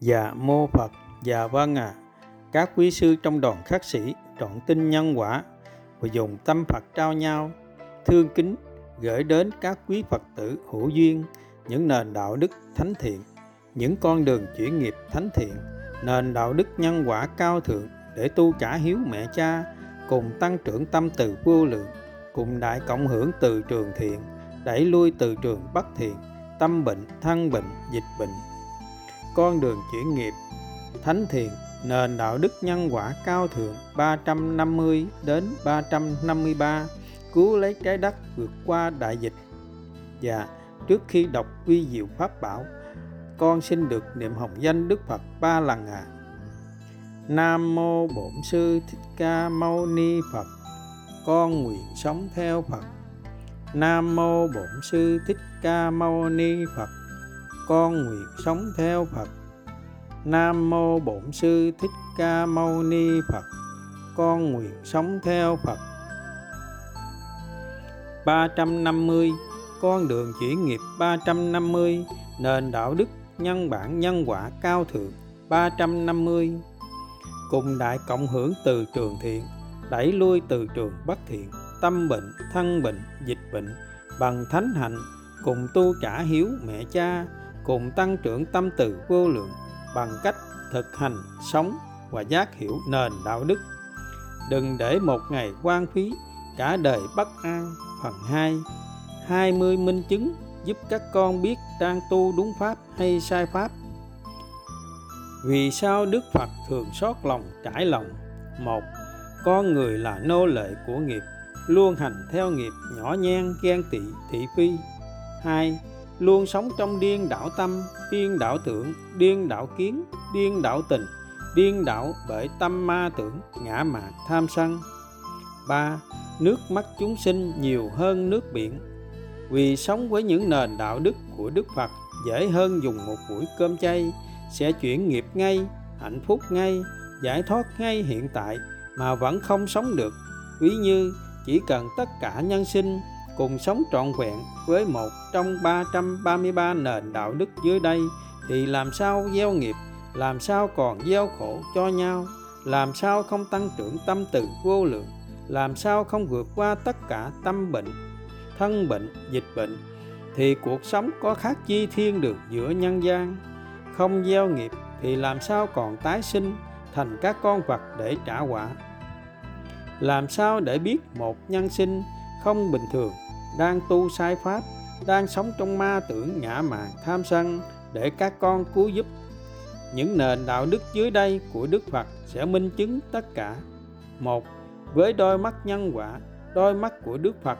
Dạ mô Phật, dạ vâng ạ. À. Các quý sư trong đoàn khắc sĩ trọn tin nhân quả và dùng tâm Phật trao nhau, thương kính gửi đến các quý Phật tử hữu duyên những nền đạo đức thánh thiện, những con đường chuyển nghiệp thánh thiện, nền đạo đức nhân quả cao thượng để tu trả hiếu mẹ cha, cùng tăng trưởng tâm từ vô lượng, cùng đại cộng hưởng từ trường thiện, đẩy lui từ trường bất thiện, tâm bệnh, thân bệnh, dịch bệnh, con đường chuyển nghiệp. Thánh thiện, nền đạo đức nhân quả cao thượng 350 đến 353 cứu lấy trái đất vượt qua đại dịch. Và trước khi đọc quy diệu pháp bảo, con xin được niệm hồng danh Đức Phật ba lần à Nam mô Bổn sư Thích Ca Mâu Ni Phật, con nguyện sống theo Phật. Nam mô Bổn sư Thích Ca Mâu Ni Phật con nguyện sống theo Phật. Nam mô Bổn sư Thích Ca Mâu Ni Phật. Con nguyện sống theo Phật. 350 con đường chuyển nghiệp 350 nền đạo đức nhân bản nhân quả cao thượng 350 cùng đại cộng hưởng từ trường thiện, đẩy lui từ trường bất thiện, tâm bệnh, thân bệnh, dịch bệnh, bằng thánh hạnh, cùng tu trả hiếu mẹ cha cùng tăng trưởng tâm từ vô lượng bằng cách thực hành sống và giác hiểu nền đạo đức. Đừng để một ngày quan phí, cả đời bất an. Phần 2 20 minh chứng giúp các con biết đang tu đúng pháp hay sai pháp. Vì sao Đức Phật thường xót lòng trải lòng? Một, con người là nô lệ của nghiệp, luôn hành theo nghiệp nhỏ nhen, ghen tị, thị phi. Hai luôn sống trong điên đảo tâm, điên đảo tưởng, điên đảo kiến, điên đảo tình, điên đảo bởi tâm ma tưởng, ngã mạn tham sân. Ba, nước mắt chúng sinh nhiều hơn nước biển. Vì sống với những nền đạo đức của đức phật, dễ hơn dùng một buổi cơm chay, sẽ chuyển nghiệp ngay, hạnh phúc ngay, giải thoát ngay hiện tại mà vẫn không sống được. Ví như, chỉ cần tất cả nhân sinh cùng sống trọn vẹn với một trong 333 nền đạo đức dưới đây thì làm sao gieo nghiệp, làm sao còn gieo khổ cho nhau, làm sao không tăng trưởng tâm từ vô lượng, làm sao không vượt qua tất cả tâm bệnh, thân bệnh, dịch bệnh thì cuộc sống có khác chi thiên được giữa nhân gian. Không gieo nghiệp thì làm sao còn tái sinh thành các con vật để trả quả. Làm sao để biết một nhân sinh không bình thường đang tu sai pháp, đang sống trong ma tưởng ngã mạn tham sân để các con cứu giúp. Những nền đạo đức dưới đây của đức phật sẽ minh chứng tất cả. Một, với đôi mắt nhân quả, đôi mắt của đức phật,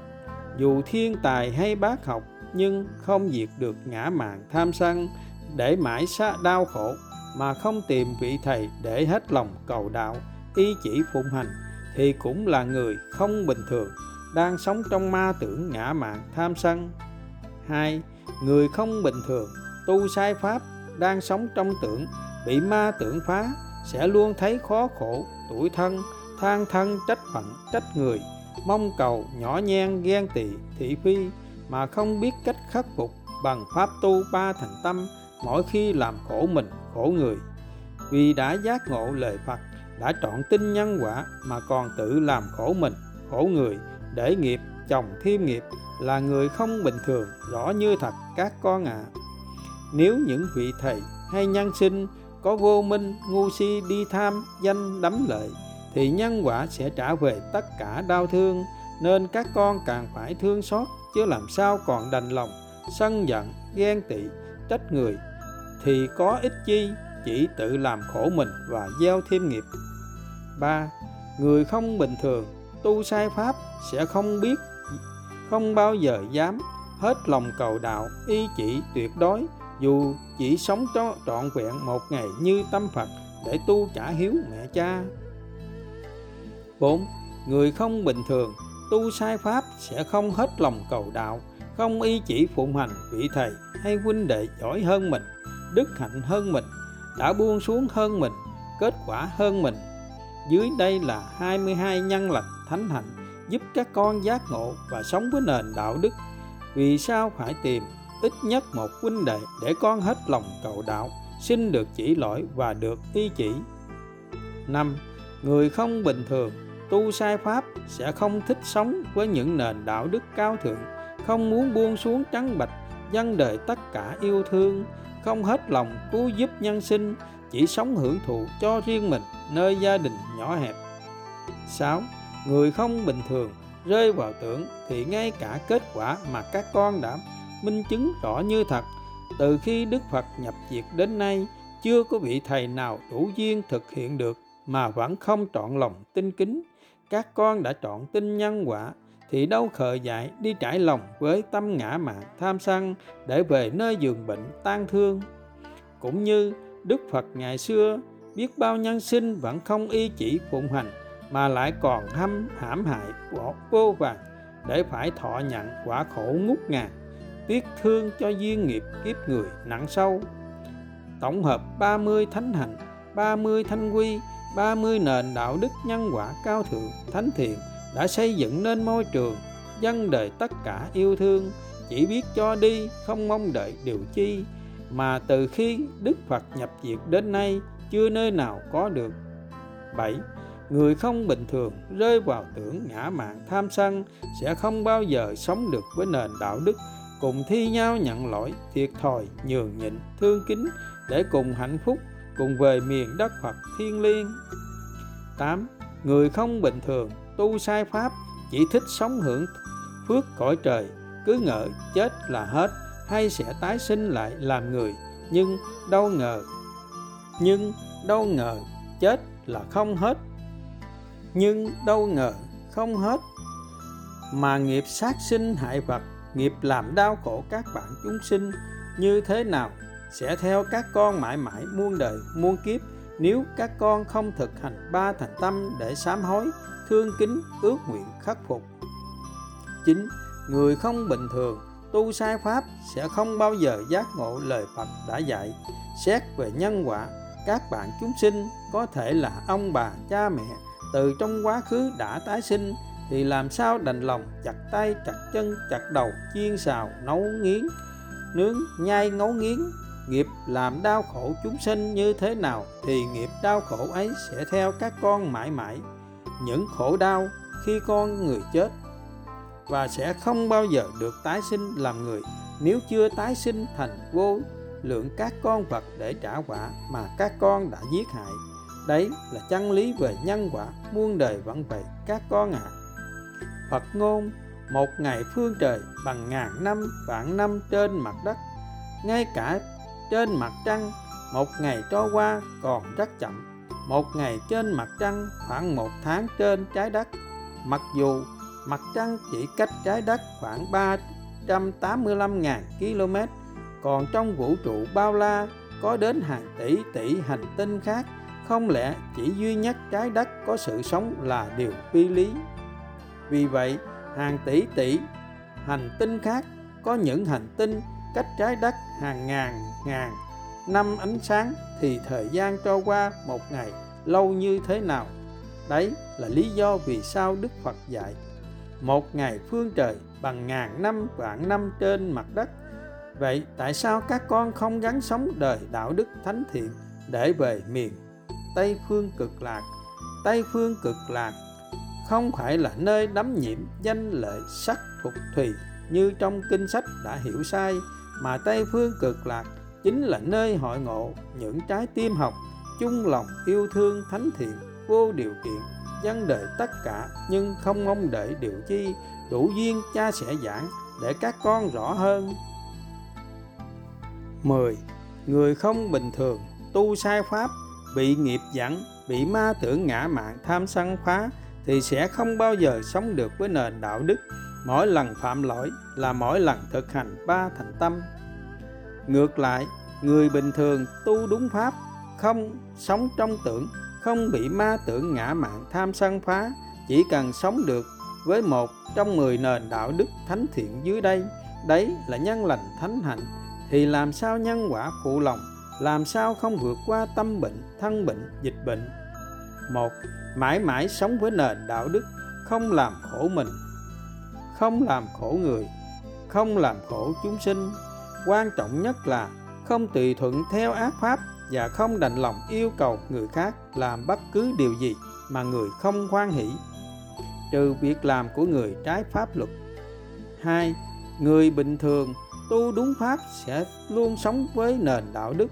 dù thiên tài hay bác học nhưng không diệt được ngã mạn tham sân để mãi xa đau khổ mà không tìm vị thầy để hết lòng cầu đạo, y chỉ phụng hành thì cũng là người không bình thường đang sống trong ma tưởng ngã mạn tham sân. Hai, người không bình thường, tu sai pháp, đang sống trong tưởng, bị ma tưởng phá, sẽ luôn thấy khó khổ tuổi thân, than thân, trách phận, trách người. Mong cầu nhỏ nhen ghen tị thị phi, mà không biết cách khắc phục bằng pháp tu ba thành tâm, mỗi khi làm khổ mình, khổ người. Vì đã giác ngộ lời Phật, đã trọn tin nhân quả, mà còn tự làm khổ mình, khổ người để nghiệp, chồng thêm nghiệp là người không bình thường, rõ như thật, các con ạ à. nếu những vị thầy hay nhân sinh có vô minh, ngu si đi tham danh đắm lợi, thì nhân quả sẽ trả về tất cả đau thương, nên các con càng phải thương xót, chứ làm sao còn đành lòng, sân giận, ghen tị, trách người, thì có ích chi chỉ tự làm khổ mình và gieo thêm nghiệp ba, người không bình thường tu sai pháp sẽ không biết không bao giờ dám hết lòng cầu đạo y chỉ tuyệt đối dù chỉ sống cho trọn vẹn một ngày như tâm Phật để tu trả hiếu mẹ cha. 4. Người không bình thường tu sai pháp sẽ không hết lòng cầu đạo, không y chỉ phụng hành vị thầy hay huynh đệ giỏi hơn mình, đức hạnh hơn mình, đã buông xuống hơn mình, kết quả hơn mình. Dưới đây là 22 nhân lành thánh hạnh giúp các con giác ngộ và sống với nền đạo đức vì sao phải tìm ít nhất một huynh đệ để con hết lòng cầu đạo xin được chỉ lỗi và được y chỉ. 5. Người không bình thường, tu sai pháp sẽ không thích sống với những nền đạo đức cao thượng, không muốn buông xuống trắng bạch, dân đời tất cả yêu thương, không hết lòng cứu giúp nhân sinh, chỉ sống hưởng thụ cho riêng mình nơi gia đình nhỏ hẹp. 6. Người không bình thường, rơi vào tưởng thì ngay cả kết quả mà các con đã minh chứng rõ như thật. Từ khi Đức Phật nhập diệt đến nay, chưa có vị thầy nào đủ duyên thực hiện được mà vẫn không trọn lòng tin kính. Các con đã chọn tin nhân quả thì đâu khờ dại đi trải lòng với tâm ngã mạn tham sân để về nơi giường bệnh tan thương. Cũng như Đức Phật ngày xưa, biết bao nhân sinh vẫn không y chỉ phụng hành mà lại còn hâm hãm hại của vô vàng để phải thọ nhận quả khổ ngút ngàn, tiếc thương cho duyên nghiệp kiếp người nặng sâu. Tổng hợp 30 thánh hạnh 30 thanh quy 30 nền đạo đức nhân quả cao thượng, thánh thiện đã xây dựng nên môi trường dân đời tất cả yêu thương, chỉ biết cho đi, không mong đợi điều chi. Mà từ khi Đức Phật nhập diệt đến nay, chưa nơi nào có được. 7 người không bình thường rơi vào tưởng ngã mạng tham sân sẽ không bao giờ sống được với nền đạo đức cùng thi nhau nhận lỗi, thiệt thòi, nhường nhịn, thương kính để cùng hạnh phúc, cùng về miền đất Phật thiên liêng 8. Người không bình thường tu sai pháp, chỉ thích sống hưởng phước cõi trời, cứ ngờ chết là hết, hay sẽ tái sinh lại làm người, nhưng đâu ngờ, nhưng đâu ngờ chết là không hết nhưng đâu ngờ không hết. Mà nghiệp sát sinh hại vật, nghiệp làm đau khổ các bạn chúng sinh, như thế nào sẽ theo các con mãi mãi muôn đời, muôn kiếp? Nếu các con không thực hành ba thành tâm để sám hối, thương kính, ước nguyện khắc phục. Chính, người không bình thường, tu sai pháp sẽ không bao giờ giác ngộ lời Phật đã dạy. Xét về nhân quả, các bạn chúng sinh có thể là ông bà, cha mẹ từ trong quá khứ đã tái sinh, thì làm sao đành lòng chặt tay, chặt chân, chặt đầu, chiên xào, nấu nghiến, nướng, nhai ngấu nghiến. Nghiệp làm đau khổ chúng sinh như thế nào, thì nghiệp đau khổ ấy sẽ theo các con mãi mãi. Những khổ đau khi con người chết và sẽ không bao giờ được tái sinh làm người. Nếu chưa tái sinh thành vô lượng các con vật để trả quả mà các con đã giết hại đấy là chân lý về nhân quả, muôn đời vẫn vậy, các con ạ à. phật ngôn, một ngày phương trời bằng ngàn năm, vạn năm trên mặt đất. Ngay cả trên mặt trăng, một ngày trôi qua còn rất chậm. Một ngày trên mặt trăng, khoảng một tháng trên trái đất. Mặc dù mặt trăng chỉ cách trái đất khoảng 385.000 km còn trong vũ trụ bao la có đến hàng tỷ tỷ hành tinh khác không lẽ chỉ duy nhất trái đất có sự sống là điều phi lý? Vì vậy, hàng tỷ tỷ hành tinh khác có những hành tinh cách trái đất hàng ngàn ngàn năm ánh sáng thì thời gian trôi qua một ngày lâu như thế nào? Đấy là lý do vì sao đức phật dạy, một ngày phương trời bằng ngàn năm vạn năm trên mặt đất. Vậy tại sao các con không gắn sống đời đạo đức thánh thiện để về miền tây phương cực lạc tây phương cực lạc không phải là nơi đắm nhiễm danh lợi sắc thuộc thùy như trong kinh sách đã hiểu sai, mà tây phương cực lạc chính là nơi hội ngộ những trái tim học, chung lòng yêu thương thánh thiện, vô điều kiện dân đời tất cả nhưng không mong đợi điều chi, đủ duyên cha sẽ giảng để các con rõ hơn 10. Người không bình thường tu sai pháp bị nghiệp dẫn bị ma tưởng ngã mạng tham sân phá thì sẽ không bao giờ sống được với nền đạo đức. Mỗi lần phạm lỗi là mỗi lần thực hành ba thành tâm. Ngược lại, người bình thường tu đúng pháp, không sống trong tưởng, không bị ma tưởng ngã mạng tham sân phá chỉ cần sống được với một trong mười nền đạo đức thánh thiện dưới đây, đấy là nhân lành thánh hạnh, thì làm sao nhân quả phụ lòng làm sao không vượt qua tâm bệnh thân bệnh dịch bệnh một mãi mãi sống với nền đạo đức không làm khổ mình không làm khổ người không làm khổ chúng sinh quan trọng nhất là không tùy thuận theo ác pháp và không đành lòng yêu cầu người khác làm bất cứ điều gì mà người không hoan hỷ trừ việc làm của người trái pháp luật. Hai, Người bình thường tu đúng pháp sẽ luôn sống với nền đạo đức.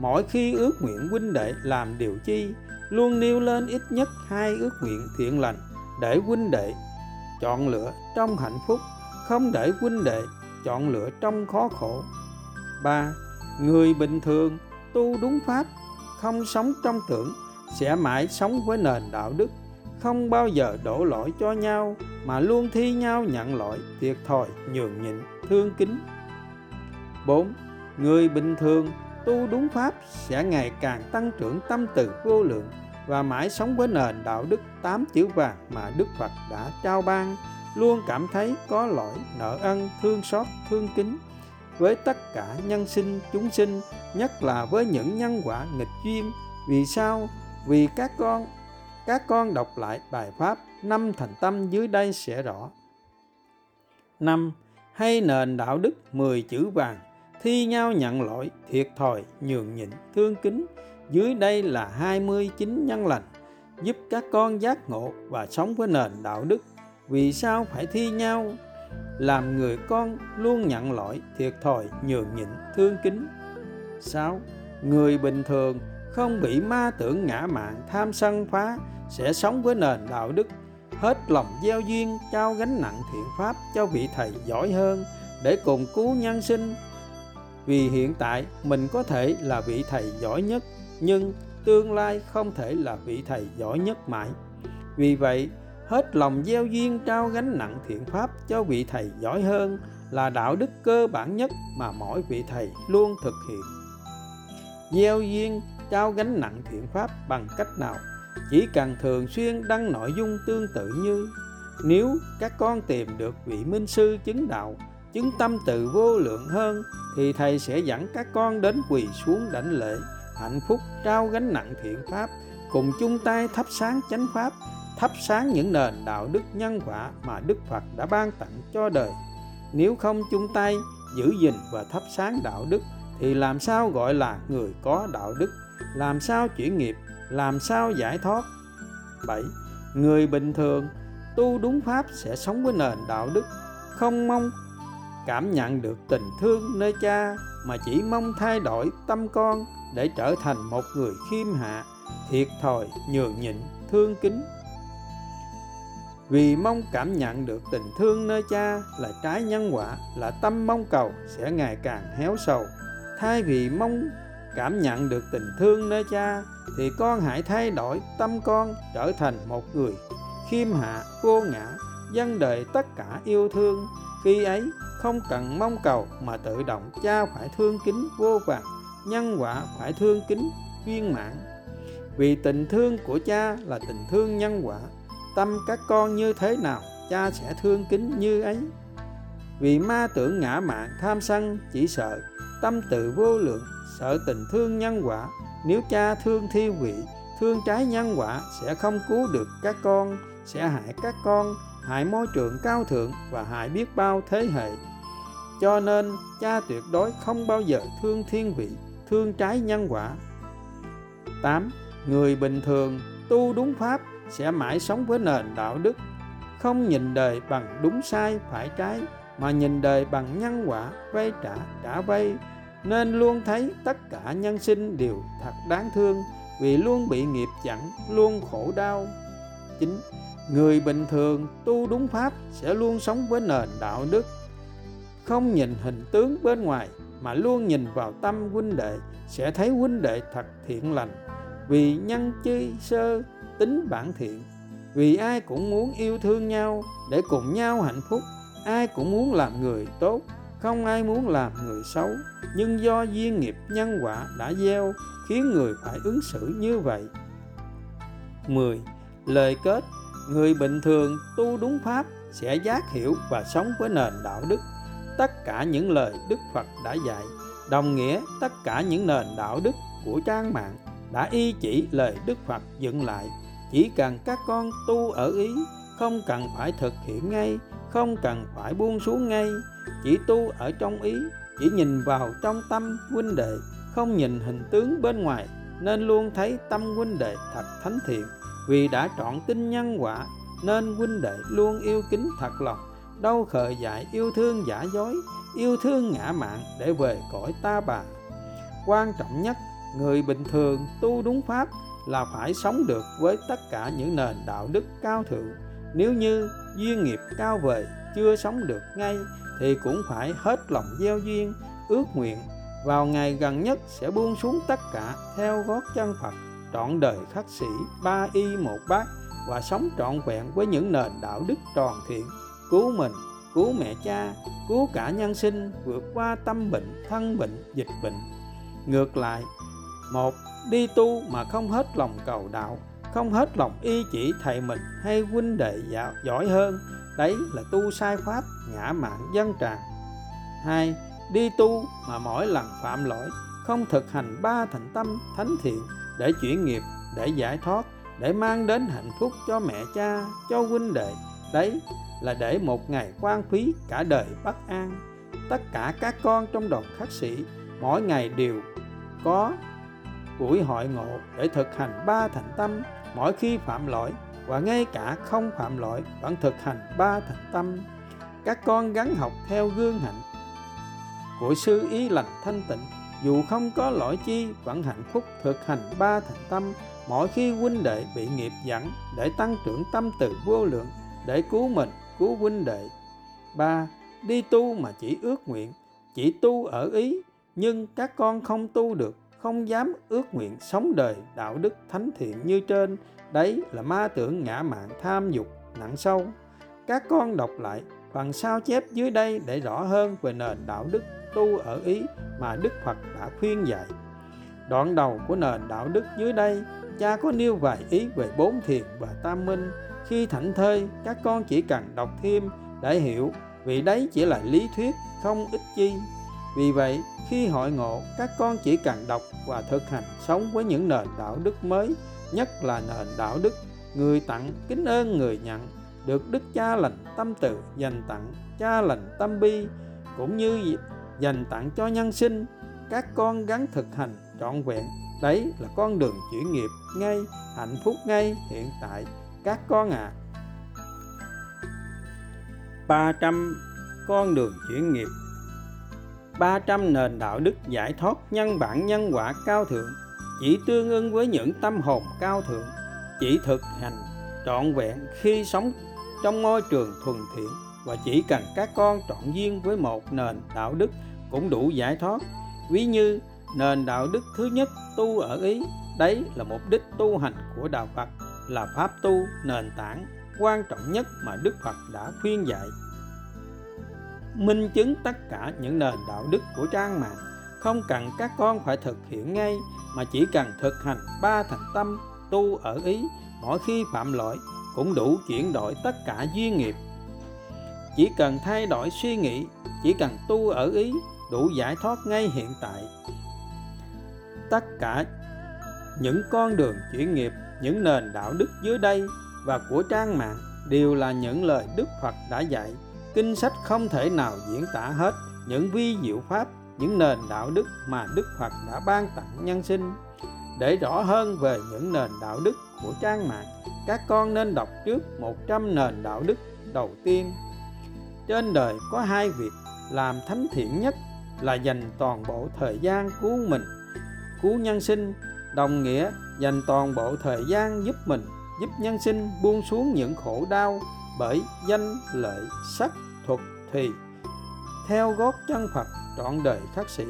Mỗi khi ước nguyện huynh đệ làm điều chi, luôn nêu lên ít nhất hai ước nguyện thiện lành để huynh đệ chọn lựa trong hạnh phúc, không để huynh đệ chọn lựa trong khó khổ. 3. Người bình thường tu đúng pháp, không sống trong tưởng sẽ mãi sống với nền đạo đức không bao giờ đổ lỗi cho nhau mà luôn thi nhau nhận lỗi thiệt thòi nhường nhịn thương kính 4. Người bình thường tu đúng pháp sẽ ngày càng tăng trưởng tâm từ vô lượng và mãi sống với nền đạo đức tám chữ vàng mà Đức Phật đã trao ban, luôn cảm thấy có lỗi, nợ ân, thương xót, thương kính với tất cả nhân sinh chúng sinh, nhất là với những nhân quả nghịch duyên. Vì sao? Vì các con các con đọc lại bài pháp năm thành tâm dưới đây sẽ rõ. năm Hay nền đạo đức 10 chữ vàng, thi nhau nhận lỗi, thiệt thòi, nhường nhịn, thương kính. Dưới đây là 29 nhân lành, giúp các con giác ngộ và sống với nền đạo đức. Vì sao phải thi nhau? Làm người con luôn nhận lỗi, thiệt thòi, nhường nhịn, thương kính. 6. Người bình thường không bị ma tưởng ngã mạn tham sân phá sẽ sống với nền đạo đức hết lòng gieo duyên trao gánh nặng thiện pháp cho vị thầy giỏi hơn để cùng cứu nhân sinh vì hiện tại, mình có thể là vị thầy giỏi nhất, nhưng tương lai không thể là vị thầy giỏi nhất mãi. Vì vậy, hết lòng gieo duyên trao gánh nặng thiện pháp cho vị thầy giỏi hơn là đạo đức cơ bản nhất mà mỗi vị thầy luôn thực hiện. Gieo duyên, trao gánh nặng thiện pháp bằng cách nào? Chỉ cần thường xuyên đăng nội dung tương tự như, nếu các con tìm được vị minh sư chứng đạo chứng tâm từ vô lượng hơn, thì thầy sẽ dẫn các con đến quỳ xuống đảnh lễ. Hạnh phúc trao gánh nặng thiện pháp, cùng chung tay thắp sáng chánh pháp, thắp sáng những nền đạo đức nhân quả mà đức phật đã ban tặng cho đời. Nếu không chung tay, giữ gìn và thắp sáng đạo đức, thì làm sao gọi là người có đạo đức? Làm sao chuyển nghiệp? Làm sao giải thoát? 7. Người bình thường, tu đúng pháp sẽ sống với nền đạo đức, không mong cảm nhận được tình thương nơi cha mà chỉ mong thay đổi tâm con để trở thành một người khiêm hạ, thiệt thòi, nhường nhịn, thương kính. Vì mong cảm nhận được tình thương nơi cha là trái nhân quả, là tâm mong cầu sẽ ngày càng héo sầu. Thay vì mong cảm nhận được tình thương nơi cha thì con hãy thay đổi tâm con trở thành một người khiêm hạ, vô ngã dân đời tất cả yêu thương. Khi ấy không cần mong cầu mà tự động cha phải thương kính vô vàng nhân quả phải thương kính viên mãn. Vì tình thương của cha là tình thương nhân quả, tâm các con như thế nào, cha sẽ thương kính như ấy. Vì ma tưởng ngã mạn tham sân chỉ sợ, tâm tự vô lượng, sợ tình thương nhân quả. Nếu cha thương thi vị, thương trái nhân quả sẽ không cứu được các con, sẽ hại các con, hại môi trường cao thượng và hại biết bao thế hệ cho nên, cha tuyệt đối không bao giờ thương thiên vị, thương trái nhân quả 8. Người bình thường tu đúng pháp sẽ mãi sống với nền đạo đức, không nhìn đời bằng đúng sai phải trái, mà nhìn đời bằng nhân quả, vay trả trả vay nên luôn thấy tất cả nhân sinh đều thật đáng thương, vì luôn bị nghiệp chặn, luôn khổ đau chính người bình thường tu đúng pháp sẽ luôn sống với nền đạo đức không nhìn hình tướng bên ngoài, mà luôn nhìn vào tâm huynh đệ, sẽ thấy huynh đệ thật thiện lành. Vì nhân chi sơ tính bản thiện, vì ai cũng muốn yêu thương nhau để cùng nhau hạnh phúc, ai cũng muốn làm người tốt, không ai muốn làm người xấu. Nhưng do duyên nghiệp nhân quả đã gieo, khiến người phải ứng xử như vậy. 10. Lời kết. Người bình thường tu đúng pháp, sẽ giác hiểu và sống với nền đạo đức tất cả những lời Đức Phật đã dạy, đồng nghĩa tất cả những nền đạo đức của trang mạng đã y chỉ lời Đức Phật dựng lại. Chỉ cần các con tu ở ý, không cần phải thực hiện ngay, không cần phải buông xuống ngay. Chỉ tu ở trong ý, chỉ nhìn vào trong tâm huynh đệ, không nhìn hình tướng bên ngoài, nên luôn thấy tâm huynh đệ thật thánh thiện. Vì đã trọn tin nhân quả, nên huynh đệ luôn yêu kính thật lòng đâu khờ dại yêu thương giả dối, yêu thương ngã mạng để về cõi ta bà. Quan trọng nhất, người bình thường tu đúng pháp là phải sống được với tất cả những nền đạo đức cao thượng. Nếu như duyên nghiệp cao vời chưa sống được ngay, thì cũng phải hết lòng gieo duyên, ước nguyện. Vào ngày gần nhất sẽ buông xuống tất cả theo gót chân Phật, trọn đời khắc sĩ ba y một bát và sống trọn vẹn với những nền đạo đức tròn thiện cứu mình, cứu mẹ cha, cứu cả nhân sinh vượt qua tâm bệnh, thân bệnh, dịch bệnh. Ngược lại, một, đi tu mà không hết lòng cầu đạo, không hết lòng y chỉ thầy mình hay huynh đệ giỏi hơn, đấy là tu sai pháp ngã mạng dân tràng. Hai, đi tu mà mỗi lần phạm lỗi, không thực hành ba thành tâm thánh thiện để chuyển nghiệp, để giải thoát, để mang đến hạnh phúc cho mẹ cha, cho huynh đệ, đấy là để một ngày quan phí cả đời bất an. Tất cả các con trong đoàn khắc sĩ, mỗi ngày đều có buổi hội ngộ để thực hành ba thành tâm. Mỗi khi phạm lỗi, và ngay cả không phạm lỗi, vẫn thực hành ba thành tâm. Các con gắn học theo gương hạnh của sư ý lành thanh tịnh. Dù không có lỗi chi, vẫn hạnh phúc thực hành ba thành tâm. Mỗi khi huynh đệ bị nghiệp dẫn để tăng trưởng tâm từ vô lượng, để cứu mình cứu huynh đệ. Ba, đi tu mà chỉ ước nguyện, chỉ tu ở ý, nhưng các con không tu được, không dám ước nguyện sống đời đạo đức thánh thiện như trên. Đấy là ma tưởng ngã mạng tham dục, nặng sâu. Các con đọc lại phần sao chép dưới đây để rõ hơn về nền đạo đức tu ở ý mà đức phật đã khuyên dạy. Đoạn đầu của nền đạo đức dưới đây, cha có nêu vài ý về bốn thiền và tam minh khi thảnh thơi, các con chỉ cần đọc thêm để hiểu, vì đấy chỉ là lý thuyết, không ích chi. Vì vậy, khi hội ngộ, các con chỉ cần đọc và thực hành sống với những nền đạo đức mới, nhất là nền đạo đức người tặng kính ơn người nhận, được đức cha lành tâm từ dành tặng cha lành tâm bi, cũng như dành tặng cho nhân sinh, các con gắn thực hành trọn vẹn. Đấy là con đường chuyển nghiệp ngay, hạnh phúc ngay hiện tại các con ạ. À. 300 con đường chuyển nghiệp. 300 nền đạo đức giải thoát nhân bản nhân quả cao thượng, chỉ tương ưng với những tâm hồn cao thượng, chỉ thực hành trọn vẹn khi sống trong môi trường thuần thiện và chỉ cần các con trọn duyên với một nền đạo đức cũng đủ giải thoát. Ví như nền đạo đức thứ nhất tu ở ý, đấy là mục đích tu hành của đạo phật là pháp tu, nền tảng quan trọng nhất mà đức phật đã khuyên dạy. Minh chứng tất cả những nền đạo đức của trang mạng không cần các con phải thực hiện ngay, mà chỉ cần thực hành ba thành tâm, tu ở ý mỗi khi phạm lỗi cũng đủ chuyển đổi tất cả duyên nghiệp. Chỉ cần thay đổi suy nghĩ, chỉ cần tu ở ý, đủ giải thoát ngay hiện tại. Tất cả những con đường chuyển nghiệp những nền đạo đức dưới đây và của trang mạng đều là những lời đức phật đã dạy. Kinh sách không thể nào diễn tả hết những vi diệu pháp, những nền đạo đức mà đức phật đã ban tặng nhân sinh. Để rõ hơn về những nền đạo đức của trang mạng, các con nên đọc trước 100 nền đạo đức đầu tiên. Trên đời có hai việc làm thánh thiện nhất là dành toàn bộ thời gian cứu mình, cứu nhân sinh, đồng nghĩa dành toàn bộ thời gian giúp mình, giúp nhân sinh buông xuống những khổ đau bởi danh lợi sắc thuật thì. Theo gót chân Phật, trọn đời khắc sĩ,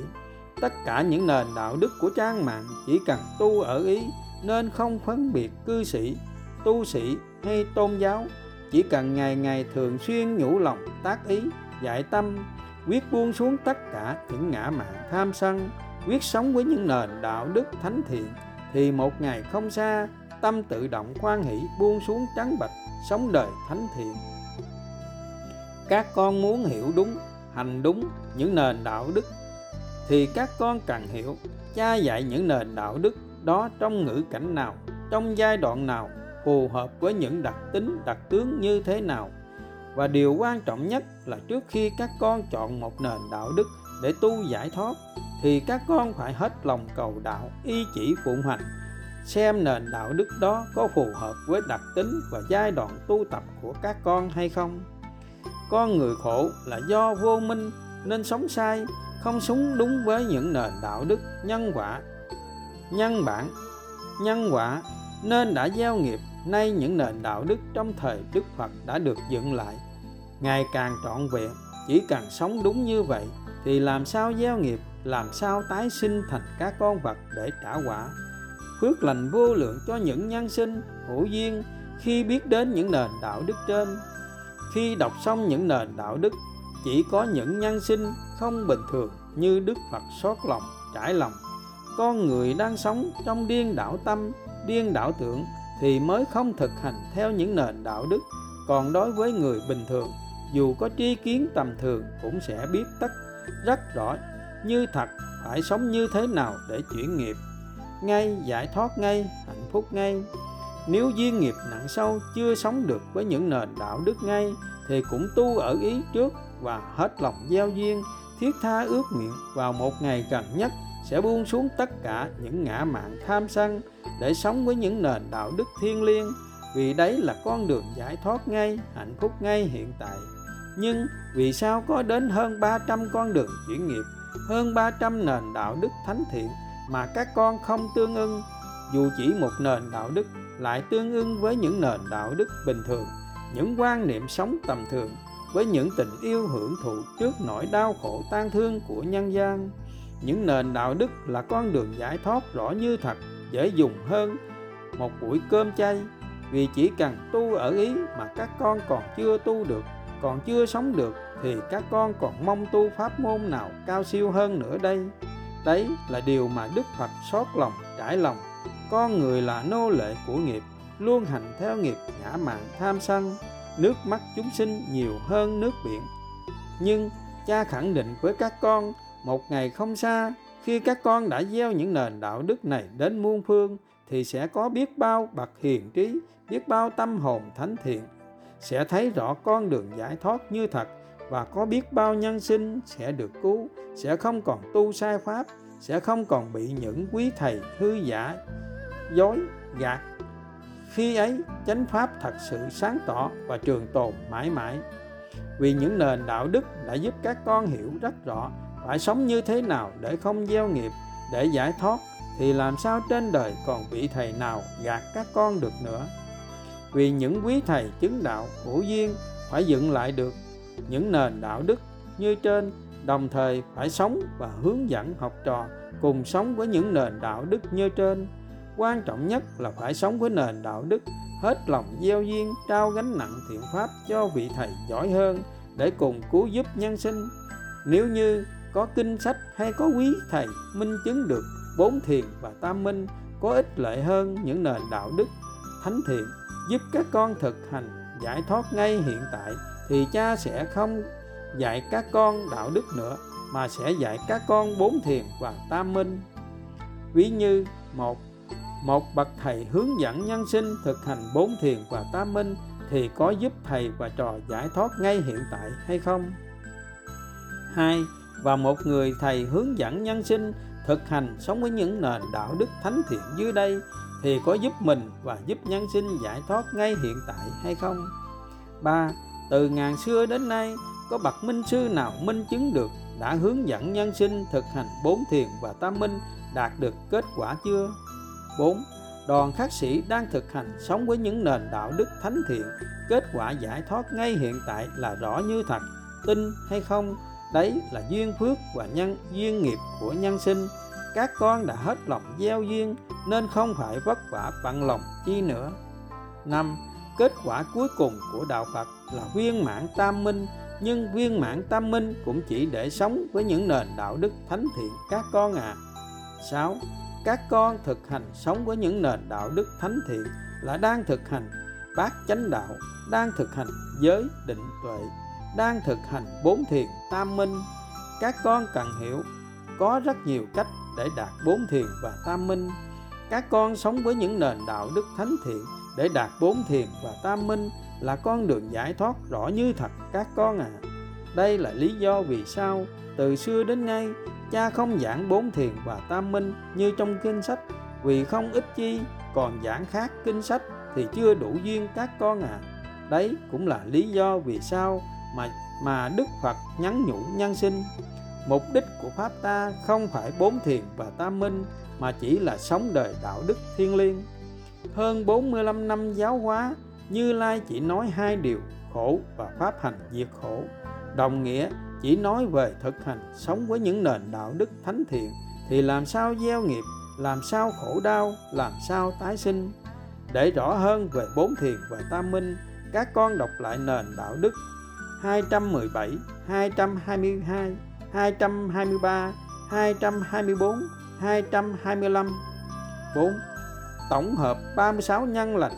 tất cả những nền đạo đức của trang mạng chỉ cần tu ở ý nên không phân biệt cư sĩ, tu sĩ hay tôn giáo. Chỉ cần ngày ngày thường xuyên nhủ lòng tác ý, dạy tâm, quyết buông xuống tất cả những ngã mạng tham sân, quyết sống với những nền đạo đức thánh thiện thì một ngày không xa, tâm tự động khoan hỷ buông xuống trắng bạch, sống đời thánh thiện. Các con muốn hiểu đúng, hành đúng những nền đạo đức, thì các con cần hiểu, cha dạy những nền đạo đức đó trong ngữ cảnh nào, trong giai đoạn nào, phù hợp với những đặc tính, đặc tướng như thế nào. Và điều quan trọng nhất là trước khi các con chọn một nền đạo đức để tu giải thoát thì các con phải hết lòng cầu đạo, y chỉ phụng hành, xem nền đạo đức đó có phù hợp với đặc tính và giai đoạn tu tập của các con hay không. Con người khổ là do vô minh nên sống sai, không sống đúng với những nền đạo đức nhân quả, nhân bản, nhân quả, nên đã gieo nghiệp, nay những nền đạo đức trong thời đức phật đã được dựng lại, ngày càng trọn vẹn, chỉ cần sống đúng như vậy thì làm sao gieo nghiệp? Làm sao tái sinh thành các con vật để trả quả? Phước lành vô lượng cho những nhân sinh, hữu duyên, khi biết đến những nền đạo đức trên. Khi đọc xong những nền đạo đức, chỉ có những nhân sinh không bình thường như đức phật xót lòng, trải lòng. Con người đang sống trong điên đảo tâm, điên đảo tưởng thì mới không thực hành theo những nền đạo đức. Còn đối với người bình thường, dù có tri kiến tầm thường cũng sẽ biết tất, rất rõ như thật, phải sống như thế nào để chuyển nghiệp? Ngay, giải thoát ngay, hạnh phúc ngay. Nếu duyên nghiệp nặng sâu, chưa sống được với những nền đạo đức ngay, thì cũng tu ở ý trước và hết lòng gieo duyên, thiết tha ước nguyện vào một ngày gần nhất sẽ buông xuống tất cả những ngã mạn tham sân để sống với những nền đạo đức thiêng liêng. Vì đấy là con đường giải thoát ngay, hạnh phúc ngay hiện tại. Nhưng vì sao có đến hơn 300 con đường chuyển nghiệp? Hơn 300 nền đạo đức thánh thiện mà các con không tương ưng. Dù chỉ một nền đạo đức, lại tương ưng với những nền đạo đức bình thường, những quan niệm sống tầm thường, với những tình yêu hưởng thụ trước nỗi đau khổ tan thương của nhân gian. Những nền đạo đức là con đường giải thoát rõ như thật, dễ dùng hơn một buổi cơm chay. Vì chỉ cần tu ở ý mà các con còn chưa tu được, còn chưa sống được thì các con còn mong tu pháp môn nào cao siêu hơn nữa đây? Đấy là điều mà đức phật xót lòng, trải lòng. Con người là nô lệ của nghiệp, luôn hành theo nghiệp ngã mạn tham sân. Nước mắt chúng sinh nhiều hơn nước biển. Nhưng cha khẳng định với các con, một ngày không xa, khi các con đã gieo những nền đạo đức này đến muôn phương, thì sẽ có biết bao bậc hiền trí, biết bao tâm hồn thánh thiện. Sẽ thấy rõ con đường giải thoát như thật và có biết bao nhân sinh sẽ được cứu, sẽ không còn tu sai pháp, sẽ không còn bị những quý thầy, hư giả, dối, gạt. Khi ấy, chánh pháp thật sự sáng tỏ và trường tồn mãi mãi. Vì những nền đạo đức đã giúp các con hiểu rất rõ phải sống như thế nào để không gieo nghiệp, để giải thoát, thì làm sao trên đời còn vị thầy nào gạt các con được nữa? Vì những quý thầy chứng đạo hữu duyên phải dựng lại được những nền đạo đức như trên, đồng thời phải sống và hướng dẫn học trò cùng sống với những nền đạo đức như trên. Quan trọng nhất là phải sống với nền đạo đức, hết lòng gieo duyên, trao gánh nặng thiện pháp cho vị thầy giỏi hơn để cùng cứu giúp nhân sinh. Nếu như có kinh sách hay có quý thầy minh chứng được bốn thiền và tam minh có ích lợi hơn những nền đạo đức thánh thiện giúp các con thực hành giải thoát ngay hiện tại thì cha sẽ không dạy các con đạo đức nữa, mà sẽ dạy các con bốn thiền và tam minh ví như một một bậc thầy hướng dẫn nhân sinh thực hành bốn thiền và tam minh thì có giúp thầy và trò giải thoát ngay hiện tại hay không hai, và một người thầy hướng dẫn nhân sinh thực hành sống với những nền đạo đức thánh thiện dưới đây thì có giúp mình và giúp nhân sinh giải thoát ngay hiện tại hay không? 3. Từ ngàn xưa đến nay, có bậc minh sư nào minh chứng được đã hướng dẫn nhân sinh thực hành bốn thiền và tam minh đạt được kết quả chưa? 4. Đoàn khắc sĩ đang thực hành sống với những nền đạo đức thánh thiện, kết quả giải thoát ngay hiện tại là rõ như thật, tin hay không? Đấy là duyên phước và nhân duyên nghiệp của nhân sinh. Các con đã hết lòng gieo duyên nên không phải vất vả bằng lòng chi nữa. 5. Kết quả cuối cùng của đạo Phật là viên mãn tam minh, nhưng viên mãn tam minh cũng chỉ để sống với những nền đạo đức thánh thiện các con à. 6. Các con thực hành sống với những nền đạo đức thánh thiện là đang thực hành bát chánh đạo, đang thực hành giới định tuệ, đang thực hành bốn thiền tam minh. Các con cần hiểu có rất nhiều cách để đạt bốn thiền và tam minh các con sống với những nền đạo đức thánh thiện để đạt bốn thiền và tam minh là con đường giải thoát rõ như thật các con à đây là lý do vì sao từ xưa đến nay, cha không giảng bốn thiền và tam minh như trong kinh sách. Vì không ít chi còn giảng khác kinh sách thì chưa đủ duyên các con à đấy cũng là lý do vì sao mà mà đức phật nhắn nhủ nhân sinh. Mục đích của pháp ta không phải bốn thiền và tam minh mà chỉ là sống đời đạo đức thiên liêng hơn 45 năm giáo hóa như lai chỉ nói hai điều khổ và pháp hành diệt khổ. Đồng nghĩa chỉ nói về thực hành sống với những nền đạo đức thánh thiện thì làm sao gieo nghiệp làm sao khổ đau làm sao tái sinh? Để rõ hơn về bốn thiền và tam minh các con đọc lại nền đạo đức 217, 222, 223, 224, 225 4. Tổng hợp 36 nhân lành.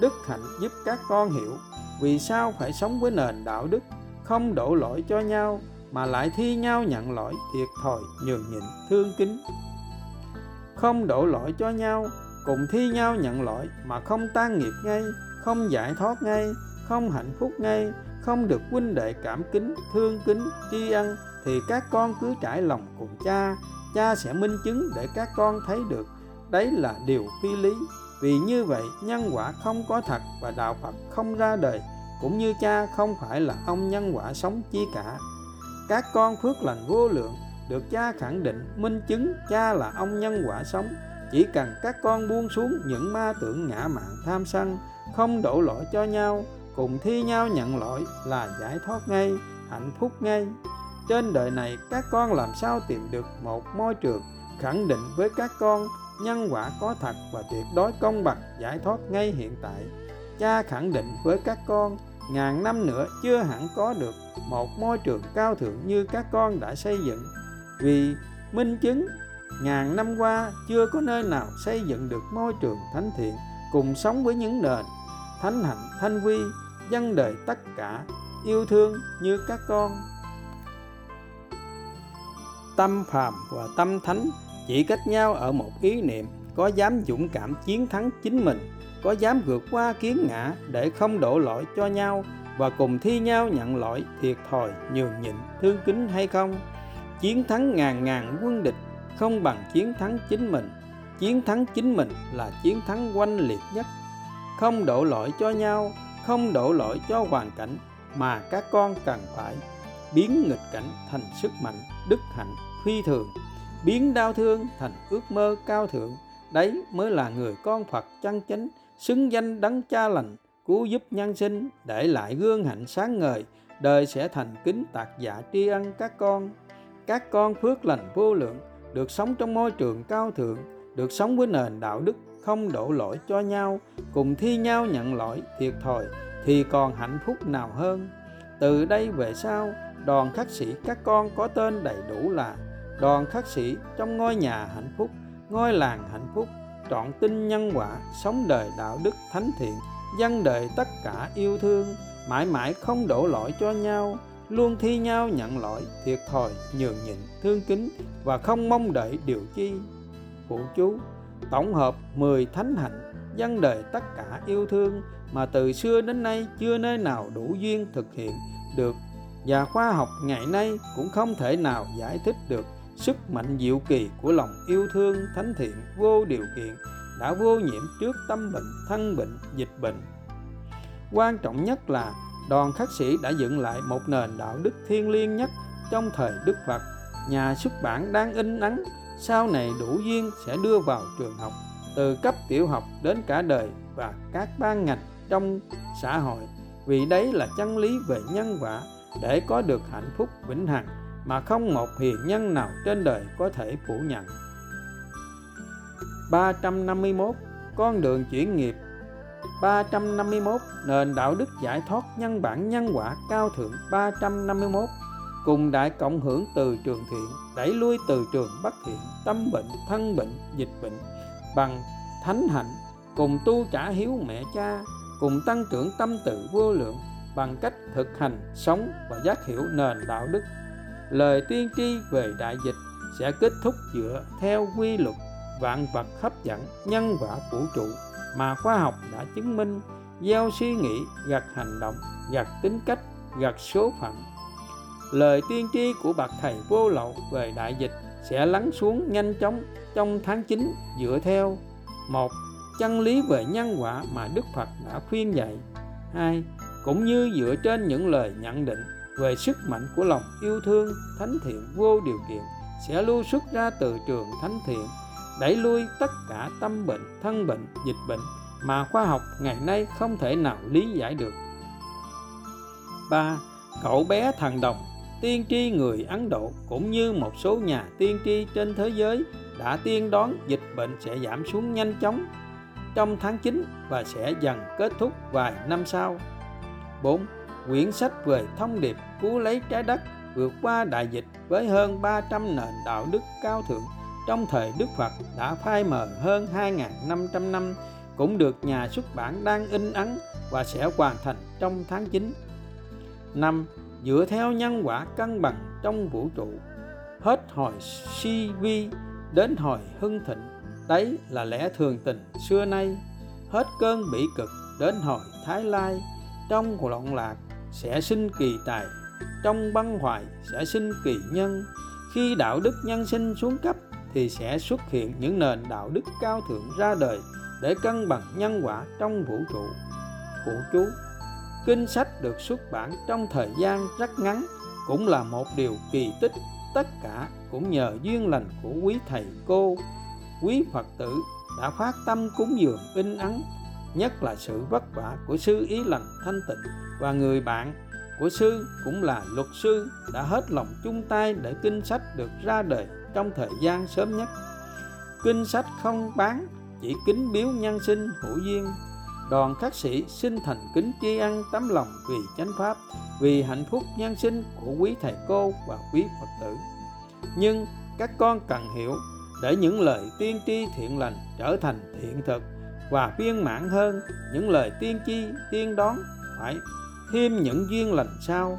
Đức hạnh giúp các con hiểu vì sao phải sống với nền đạo đức không đổ lỗi cho nhau mà lại thi nhau nhận lỗi thiệt thòi, nhường nhịn, thương kính. Không đổ lỗi cho nhau, cùng thi nhau nhận lỗi mà không tan nghiệp ngay, không giải thoát ngay, không hạnh phúc ngay, không được huynh đệ cảm kính, thương kính, tri ân thì các con cứ trải lòng cùng cha. Cha sẽ minh chứng để các con thấy được đấy là điều phi lý. Vì như vậy, nhân quả không có thật và đạo phật không ra đời, cũng như cha không phải là ông nhân quả sống chi cả. Các con phước lành vô lượng được cha khẳng định minh chứng cha là ông nhân quả sống. Chỉ cần các con buông xuống những ma tưởng ngã mạn tham sân, không đổ lỗi cho nhau, cùng thi nhau nhận lỗi là giải thoát ngay, hạnh phúc ngay. Trên đời này, các con làm sao tìm được một môi trường khẳng định với các con nhân quả có thật và tuyệt đối công bằng giải thoát ngay hiện tại. Cha khẳng định với các con, ngàn năm nữa chưa hẳn có được một môi trường cao thượng như các con đã xây dựng. Vì minh chứng, ngàn năm qua chưa có nơi nào xây dựng được môi trường thánh thiện cùng sống với những nền, thánh hạnh, thanh quy, dân đời tất cả, yêu thương như các con. Tâm phàm và tâm thánh chỉ cách nhau ở một ý niệm, có dám dũng cảm chiến thắng chính mình, có dám vượt qua kiến ngã để không đổ lỗi cho nhau và cùng thi nhau nhận lỗi thiệt thòi, nhường nhịn, thương kính hay không? Chiến thắng ngàn ngàn quân địch không bằng chiến thắng chính mình. Chiến thắng chính mình là chiến thắng oanh liệt nhất. Không đổ lỗi cho nhau, không đổ lỗi cho hoàn cảnh mà các con cần phải biến nghịch cảnh thành sức mạnh, đức hạnh, phi thường biến đau thương thành ước mơ cao thượng. Đấy mới là người con phật chân chánh xứng danh đấng cha lành, cứu giúp nhân sinh, để lại gương hạnh sáng ngời. Đời sẽ thành kính tạc dạ tri ân các con. Các con phước lành vô lượng, được sống trong môi trường cao thượng, được sống với nền đạo đức không đổ lỗi cho nhau. Cùng thi nhau nhận lỗi thiệt thòi thì còn hạnh phúc nào hơn? Từ đây về sau, đoàn khắc sĩ các con có tên đầy đủ là đoàn khắc sĩ trong ngôi nhà hạnh phúc, ngôi làng hạnh phúc, trọn tinh nhân quả, sống đời đạo đức thánh thiện dân đời tất cả yêu thương, mãi mãi không đổ lỗi cho nhau, luôn thi nhau nhận lỗi, thiệt thòi, nhường nhịn, thương kính và không mong đợi điều chi. Phụ chú, tổng hợp 10 thánh hạnh dân đời tất cả yêu thương mà từ xưa đến nay chưa nơi nào đủ duyên thực hiện được và khoa học ngày nay cũng không thể nào giải thích được sức mạnh diệu kỳ của lòng yêu thương thánh thiện vô điều kiện đã vô nhiễm trước tâm bệnh, thân bệnh, dịch bệnh. Quan trọng nhất là đoàn khắc sĩ đã dựng lại một nền đạo đức thiêng liêng nhất trong thời đức phật. Nhà xuất bản đang in ấn, sau này đủ duyên sẽ đưa vào trường học, từ cấp tiểu học đến cả đời và các ban ngành trong xã hội. Vì đấy là chân lý về nhân quả, để có được hạnh phúc vĩnh hằng mà không một hiền nhân nào trên đời có thể phủ nhận. 351 con đường chuyển nghiệp. 351 nền đạo đức giải thoát nhân bản nhân quả cao thượng. 351 cùng đại cộng hưởng từ trường thiện, đẩy lui từ trường bất thiện, tâm bệnh, thân bệnh, dịch bệnh, bằng thánh hạnh, cùng tu trả hiếu mẹ cha, cùng tăng trưởng tâm tự vô lượng, bằng cách thực hành, sống và giác hiểu nền đạo đức lời tiên tri về đại dịch sẽ kết thúc dựa theo quy luật vạn vật hấp dẫn nhân quả vũ trụ mà khoa học đã chứng minh gieo suy nghĩ gặt hành động gặt tính cách gặt số phận. Lời tiên tri của bậc thầy vô lậu về đại dịch sẽ lắng xuống nhanh chóng trong tháng 9 dựa theo. Một, chân lý về nhân quả mà Đức Phật đã khuyên dạy. Hai, cũng như dựa trên những lời nhận định về sức mạnh của lòng yêu thương, thánh thiện vô điều kiện, sẽ lưu xuất ra từ trường thánh thiện, đẩy lui tất cả tâm bệnh, thân bệnh, dịch bệnh mà khoa học ngày nay không thể nào lý giải được 3. Cậu bé thằng đồng, tiên tri người Ấn Độ cũng như một số nhà tiên tri trên thế giới đã tiên đoán dịch bệnh sẽ giảm xuống nhanh chóng trong tháng 9 và sẽ dần kết thúc vài năm sau. 4. Quyển sách về thông điệp cứu lấy trái đất vượt qua đại dịch với hơn 300 nền đạo đức cao thượng trong thời Đức Phật đã phai mờ hơn 2.500 năm cũng được nhà xuất bản đang in ấn và sẽ hoàn thành trong tháng 9. 5. Dựa theo nhân quả cân bằng trong vũ trụ, hết hồi si vi đến hồi hưng thịnh, đấy là lẽ thường tình xưa nay, hết cơn bị cực đến hồi thái lai, trong loạn lạc sẽ sinh kỳ tài, trong băng hoại sẽ sinh kỳ nhân, khi đạo đức nhân sinh xuống cấp thì sẽ xuất hiện những nền đạo đức cao thượng ra đời để cân bằng nhân quả trong vũ trụ. Phụ chú Kinh sách được xuất bản trong thời gian rất ngắn cũng là một điều kỳ tích tất cả cũng nhờ duyên lành của quý thầy cô quý phật tử đã phát tâm cúng dường in ấn nhất là sự vất vả của sư ý lành thanh tịnh và người bạn của sư cũng là luật sư đã hết lòng chung tay để kinh sách được ra đời trong thời gian sớm nhất. Kinh sách không bán, chỉ kính biếu nhân sinh hữu duyên. Đoàn các sĩ xin thành kính tri ân tấm lòng vì chánh pháp, vì hạnh phúc nhân sinh của quý thầy cô và quý phật tử. Nhưng các con cần hiểu để những lời tiên tri thiện lành trở thành thiện thực và viên mãn hơn những lời tiên tri, tiên đoán phải thêm những duyên lành sau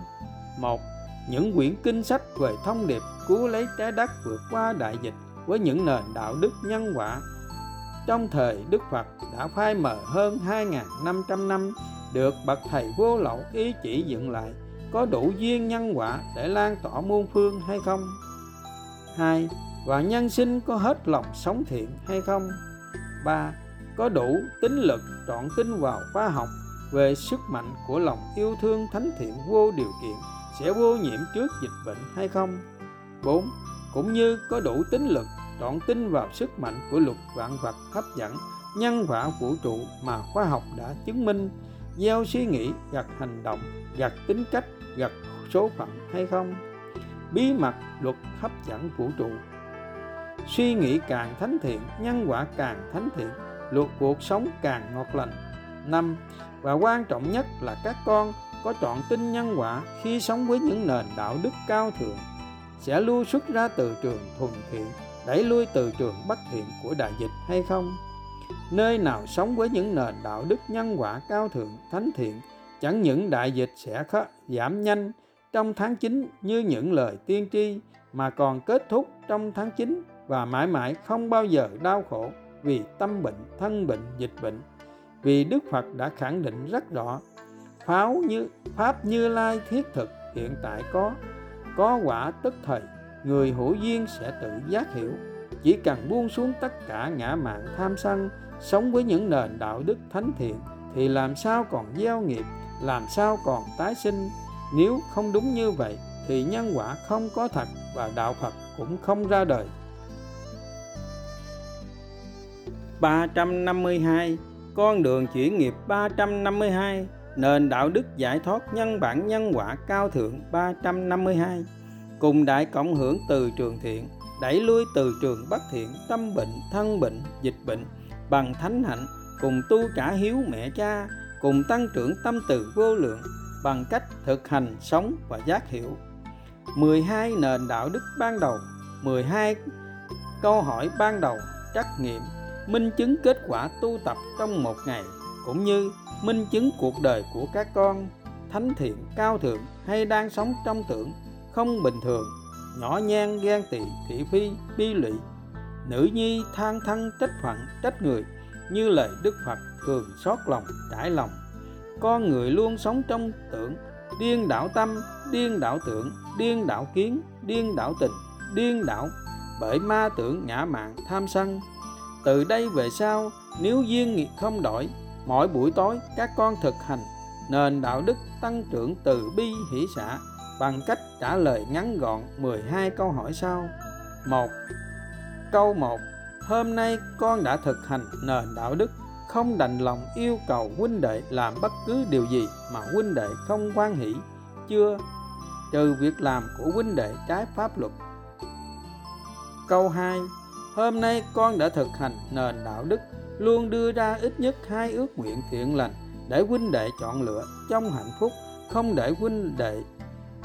một, những quyển kinh sách về thông điệp cứu lấy trái đất vượt qua đại dịch với những nền đạo đức nhân quả trong thời Đức Phật đã phai mờ hơn 2.500 năm, được bậc thầy vô lậu ý chỉ dựng lại, có đủ duyên nhân quả để lan tỏa muôn phương hay không? hai, Và nhân sinh có hết lòng sống thiện hay không? ba có đủ tính lực trọn tin vào khoa học về sức mạnh của lòng yêu thương thánh thiện vô điều kiện sẽ vô nhiễm trước dịch bệnh hay không? 4. Cũng như có đủ tính lực trọn tin vào sức mạnh của luật vạn vật hấp dẫn, nhân quả vũ trụ mà khoa học đã chứng minh, gieo suy nghĩ, gặt hành động, gặt tính cách, gặt số phận hay không bí mật luật hấp dẫn vũ trụ suy nghĩ càng thánh thiện, nhân quả càng thánh thiện luộc cuộc sống càng ngọt lành. Năm và quan trọng nhất là các con có chọn tin nhân quả khi sống với những nền đạo đức cao thượng sẽ lưu xuất ra từ trường thuần thiện đẩy lui từ trường bất thiện của đại dịch hay không? Nơi nào sống với những nền đạo đức nhân quả cao thượng thánh thiện chẳng những đại dịch sẽ khó, giảm nhanh trong tháng 9 như những lời tiên tri mà còn kết thúc trong tháng 9 và mãi mãi không bao giờ đau khổ vì tâm bệnh, thân bệnh, dịch bệnh. Vì Đức Phật đã khẳng định rất rõ, pháo như pháp Như Lai thiết thực hiện tại có, có quả tức thời người hữu duyên sẽ tự giác hiểu chỉ cần buông xuống tất cả ngã mạn tham sân sống với những nền đạo đức thánh thiện thì làm sao còn gieo nghiệp làm sao còn tái sinh nếu không đúng như vậy thì nhân quả không có thật và đạo Phật cũng không ra đời 352 Con đường chuyển nghiệp 352 Nền đạo đức giải thoát nhân bản nhân quả cao thượng 352 cùng đại cộng hưởng từ trường thiện, đẩy lui từ trường bất thiện, tâm bệnh, thân bệnh, dịch bệnh, bằng thánh hạnh, cùng tu trả hiếu mẹ cha, cùng tăng trưởng tâm từ vô lượng, bằng cách thực hành sống và giác hiểu. 12 nền đạo đức ban đầu 12 câu hỏi ban đầu, trắc nghiệm minh chứng kết quả tu tập trong một ngày, cũng như minh chứng cuộc đời của các con, thánh thiện, cao thượng hay đang sống trong tưởng, không bình thường, nhỏ nhan ghen tị, thị phi, bi lụy. Nữ nhi than thân trách phận, trách người, như lời đức phật thường xót lòng, trải lòng. Con người luôn sống trong tưởng, điên đảo tâm, điên đảo tưởng, điên đảo kiến, điên đảo tình, điên đảo bởi ma tưởng ngã mạng tham sân từ đây về sau nếu duyên nghiệp không đổi mỗi buổi tối các con thực hành nền đạo đức tăng trưởng từ bi hỷ xã bằng cách trả lời ngắn gọn 12 câu hỏi sau. 1. Câu 1. Hôm nay con đã thực hành nền đạo đức, không đành lòng yêu cầu huynh đệ làm bất cứ điều gì mà huynh đệ không quan hỷ, chưa? Trừ việc làm của huynh đệ trái pháp luật. Câu 2. Hôm nay con đã thực hành nền đạo đức, luôn đưa ra ít nhất hai ước nguyện thiện lành để huynh đệ chọn lựa trong hạnh phúc, không để huynh đệ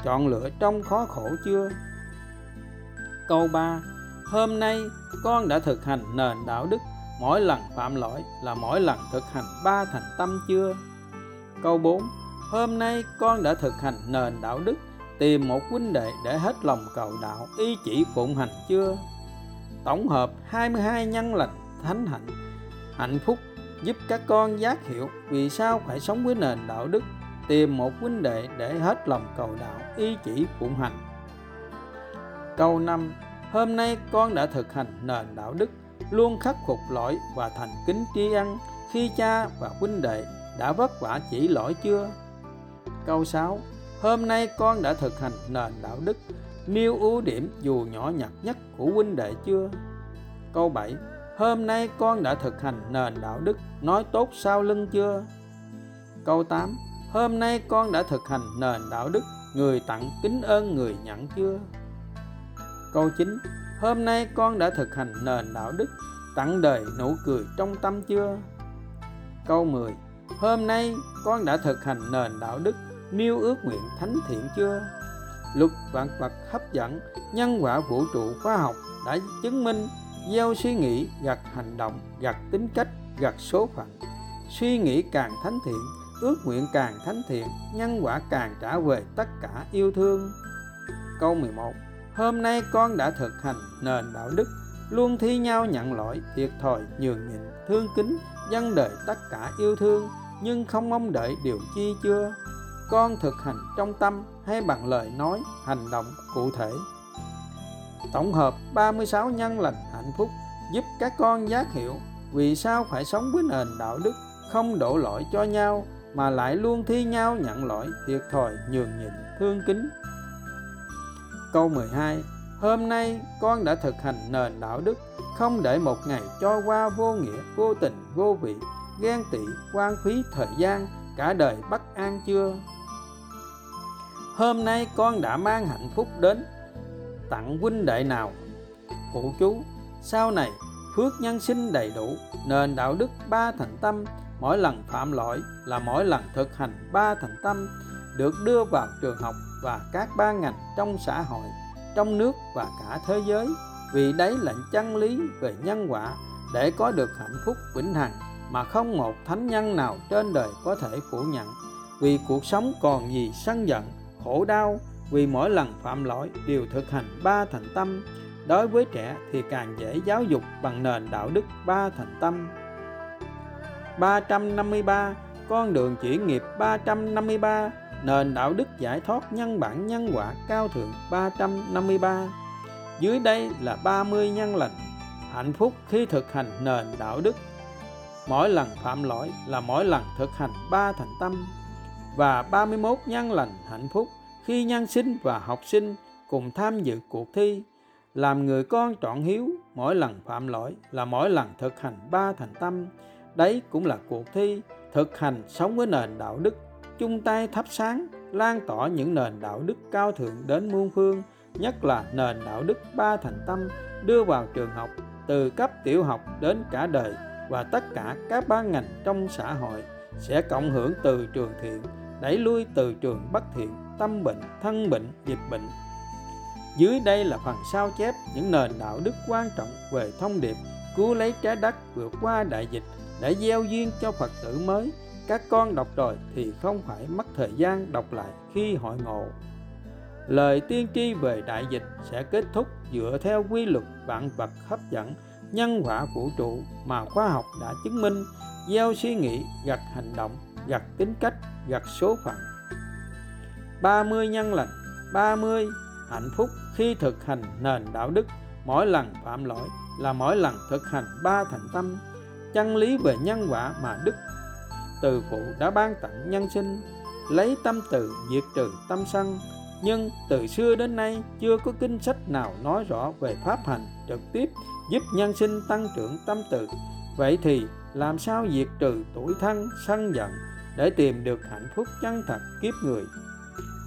chọn lựa trong khó khổ chưa? Câu 3. Hôm nay con đã thực hành nền đạo đức, mỗi lần phạm lỗi là mỗi lần thực hành ba thành tâm chưa? Câu 4. Hôm nay con đã thực hành nền đạo đức, tìm một huynh đệ để hết lòng cầu đạo, y chỉ phụng hành chưa? Tổng hợp 22 nhân lành thánh hạnh, hạnh phúc giúp các con giác hiểu vì sao phải sống với nền đạo đức tìm một huynh đệ để hết lòng cầu đạo ý chỉ phụng hành. Câu 5 hôm nay con đã thực hành nền đạo đức luôn khắc phục lỗi và thành kính tri ân khi cha và huynh đệ đã vất vả chỉ lỗi chưa? Câu 6 hôm nay con đã thực hành nền đạo đức nêu ưu điểm dù nhỏ nhặt nhất của huynh đệ chưa? Câu 7 hôm nay con đã thực hành nền đạo đức, nói tốt sau lưng chưa? Câu 8 hôm nay con đã thực hành nền đạo đức, người tặng kính ơn người nhận chưa? Câu 9 hôm nay con đã thực hành nền đạo đức, tặng đời nụ cười trong tâm chưa? Câu 10 hôm nay con đã thực hành nền đạo đức nêu ước nguyện thánh thiện chưa? Luật vạn vật hấp dẫn, nhân quả vũ trụ khoa học đã chứng minh gieo suy nghĩ gặt hành động, gặt tính cách, gặt số phận. Suy nghĩ càng thánh thiện, ước nguyện càng thánh thiện, nhân quả càng trả về tất cả yêu thương. Câu 11 hôm nay con đã thực hành nền đạo đức, luôn thi nhau nhận lỗi, thiệt thòi, nhường nhịn, thương kính dân đời tất cả yêu thương, nhưng không mong đợi điều chi chưa con thực hành trong tâm hay bằng lời nói, hành động cụ thể. Tổng hợp 36 nhân lành hạnh phúc giúp các con giác hiểu vì sao phải sống với nền đạo đức không đổ lỗi cho nhau mà lại luôn thi nhau nhận lỗi thiệt thòi, nhường nhịn, thương kính. Câu 12 hôm nay con đã thực hành nền đạo đức không để một ngày cho qua vô nghĩa, vô tình, vô vị, ghen tị quan phí thời gian, cả đời bất an chưa? Hôm nay con đã mang hạnh phúc đến. Tặng huynh đệ nào? Phụ chú, sau này phước nhân sinh đầy đủ, nền đạo đức ba thành tâm, mỗi lần phạm lỗi là mỗi lần thực hành ba thành tâm, được đưa vào trường học và các ban ngành trong xã hội, trong nước và cả thế giới. Vì đấy là chân lý về nhân quả, để có được hạnh phúc vĩnh hằng mà không một thánh nhân nào trên đời có thể phủ nhận. Vì cuộc sống còn gì sân giận khổ đau vì mỗi lần phạm lỗi đều thực hành ba thành tâm. Đối với trẻ thì càng dễ giáo dục bằng nền đạo đức ba thành tâm. 353 con đường chuyển nghiệp 353 nền đạo đức giải thoát nhân bản nhân quả cao thượng 353 dưới đây là 30 nhân lành, hạnh phúc khi thực hành nền đạo đức. Mỗi lần phạm lỗi là mỗi lần thực hành ba thành tâm và 31 nhân lành hạnh phúc khi nhân sinh và học sinh cùng tham dự cuộc thi. Làm người con trọn hiếu, mỗi lần phạm lỗi là mỗi lần thực hành ba thành tâm. Đấy cũng là cuộc thi thực hành sống với nền đạo đức, chung tay thắp sáng, lan tỏa những nền đạo đức cao thượng đến muôn phương, nhất là nền đạo đức ba thành tâm đưa vào trường học từ cấp tiểu học đến cả đời. Và tất cả các ban ngành trong xã hội sẽ cộng hưởng từ trường thiện đẩy lui từ trường bất thiện tâm bệnh thân bệnh dịch bệnh dưới đây là phần sao chép những nền đạo đức quan trọng về thông điệp cứu lấy trái đất vượt qua đại dịch để gieo duyên cho Phật tử mới. Các con đọc rồi thì không phải mất thời gian đọc lại khi hội ngộ. Lời tiên tri về đại dịch sẽ kết thúc dựa theo quy luật vạn vật hấp dẫn, nhân quả vũ trụ mà khoa học đã chứng minh, gieo suy nghĩ, gặt hành động, gặt tính cách, gặt số phận. 30 nhân lành 30 hạnh phúc khi thực hành nền đạo đức. Mỗi lần phạm lỗi là mỗi lần thực hành ba thành tâm, chân lý về nhân quả mà đức từ phụ đã ban tặng nhân sinh. Lấy tâm từ diệt trừ tâm sân, nhưng từ xưa đến nay chưa có kinh sách nào nói rõ về pháp hành trực tiếp giúp nhân sinh tăng trưởng tâm từ. Vậy thì làm sao diệt trừ tuổi thân, sân giận để tìm được hạnh phúc chân thật kiếp người.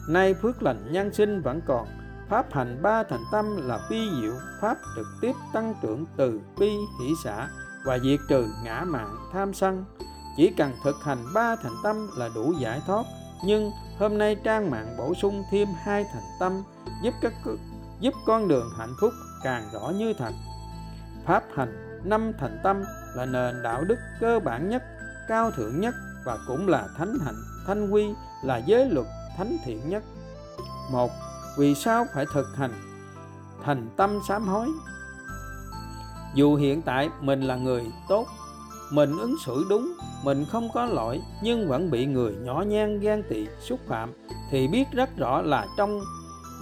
Nay phước lành nhân sinh vẫn còn, pháp hành ba thành tâm là vi diệu, pháp trực tiếp tăng trưởng từ bi hỷ xã và diệt trừ ngã mạn tham sân. Chỉ cần thực hành ba thành tâm là đủ giải thoát, nhưng hôm nay trang mạng bổ sung thêm hai thành tâm giúp các giúp con đường hạnh phúc càng rõ như thật. Pháp hành năm thành tâm là nền đạo đức cơ bản nhất, cao thượng nhất và cũng là thánh hạnh thanh quy, là giới luật, thánh thiện nhất. Một, vì sao phải thực hành? Thành tâm sám hối. Dù hiện tại mình là người tốt, mình ứng xử đúng, mình không có lỗi, nhưng vẫn bị người nhỏ nhen ghen tị, xúc phạm, thì biết rất rõ là trong,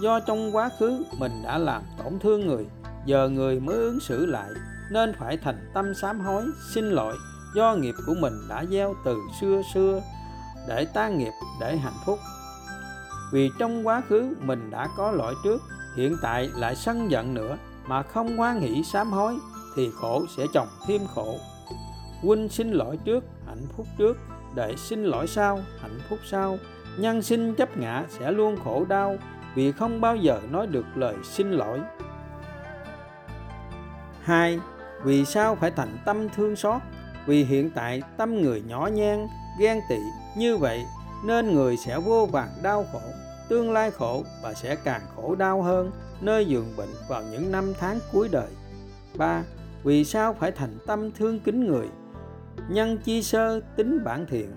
do trong quá khứ mình đã làm tổn thương người, giờ người mới ứng xử lại, nên phải thành tâm sám hối, xin lỗi do nghiệp của mình đã gieo từ xưa xưa để tan nghiệp, để hạnh phúc. Vì trong quá khứ mình đã có lỗi trước, hiện tại lại sân giận nữa mà không hoan hỷ sám hối thì khổ sẽ chồng thêm khổ. Huynh xin lỗi trước, hạnh phúc trước, để xin lỗi sau, hạnh phúc sau. Nhân sinh chấp ngã sẽ luôn khổ đau vì không bao giờ nói được lời xin lỗi. Hai, vì sao phải thành tâm thương xót? Vì hiện tại tâm người nhỏ nhen, ghen tị như vậy, nên người sẽ vô vàng đau khổ. Tương lai khổ và sẽ càng khổ đau hơn, nơi giường bệnh vào những năm tháng cuối đời. 3. Vì sao phải thành tâm thương kính người? Nhân chi sơ tính bản thiện.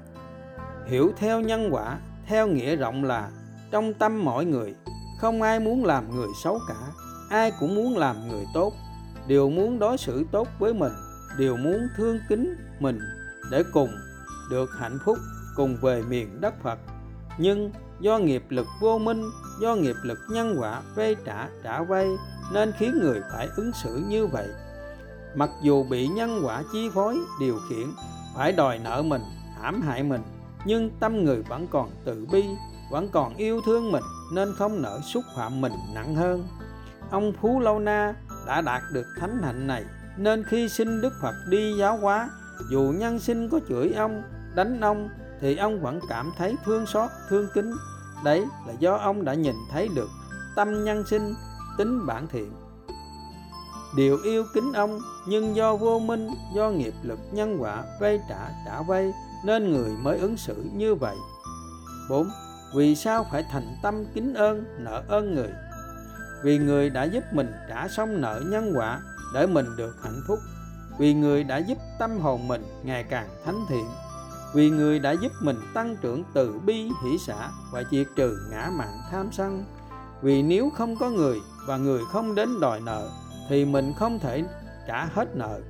Hiểu theo nhân quả, theo nghĩa rộng là trong tâm mọi người, không ai muốn làm người xấu cả, ai cũng muốn làm người tốt. Đều muốn đối xử tốt với mình đều muốn thương kính mình để cùng được hạnh phúc, cùng về miền đất phật. Nhưng do nghiệp lực vô minh, do nghiệp lực nhân quả vay trả trả vay nên khiến người phải ứng xử như vậy. Mặc dù bị nhân quả chi phối, điều khiển, phải đòi nợ mình, hãm hại mình, nhưng tâm người vẫn còn tự bi, vẫn còn yêu thương mình nên không nỡ xúc phạm mình nặng hơn. Ông phú lâu na đã đạt được thánh hạnh này nên khi xin đức phật đi giáo hóa, dù nhân sinh có chửi ông, đánh ông, thì ông vẫn cảm thấy thương xót, thương kính. Đấy là do ông đã nhìn thấy được tâm nhân sinh, tính bản thiện. Đều yêu kính ông, nhưng do vô minh, do nghiệp lực nhân quả vay trả trả vay nên người mới ứng xử như vậy. 4. Vì sao phải thành tâm kính ơn, nợ ơn người? Vì người đã giúp mình trả xong nợ nhân quả để mình được hạnh phúc. Vì người đã giúp tâm hồn mình ngày càng thánh thiện. Vì người đã giúp mình tăng trưởng từ bi hỷ xã và diệt trừ ngã mạn tham sân. Vì nếu không có người và người không đến đòi nợ, thì mình không thể trả hết nợ.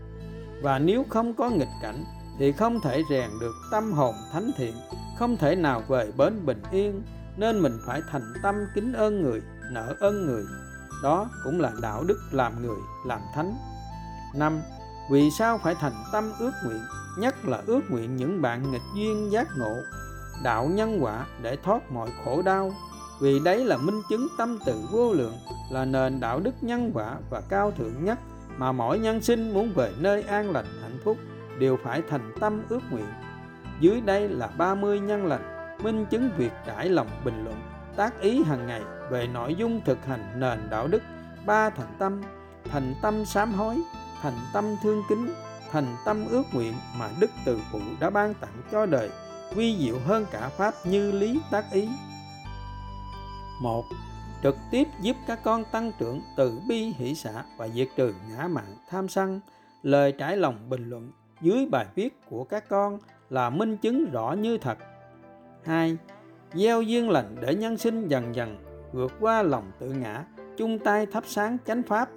Và nếu không có nghịch cảnh, thì không thể rèn được tâm hồn thánh thiện, không thể nào về bến bình yên. Nên mình phải thành tâm kính ơn người, nợ ơn người đó cũng là đạo đức làm người làm thánh. Năm vì sao phải thành tâm ước nguyện nhất là ước nguyện những bạn nghịch duyên giác ngộ đạo nhân quả để thoát mọi khổ đau? Vì đấy là minh chứng tâm từ vô lượng là nền đạo đức nhân quả và cao thượng nhất mà mỗi nhân sinh muốn về nơi an lành hạnh phúc đều phải thành tâm ước nguyện. Dưới đây là 30 nhân lành, minh chứng việc trải lòng bình luận, tác ý hàng ngày về nội dung thực hành nền đạo đức, ba thành tâm, thành tâm sám hối, thành tâm thương kính, thành tâm ước nguyện mà Đức Từ Phụ đã ban tặng cho đời, vi diệu hơn cả Pháp như lý tác ý. một trực tiếp giúp các con tăng trưởng từ bi hỷ xã và diệt trừ ngã mạn tham sân lời trải lòng bình luận dưới bài viết của các con là minh chứng rõ như thật 2. Gieo duyên lành để nhân sinh dần dần, vượt qua lòng tự ngã, chung tay thắp sáng chánh pháp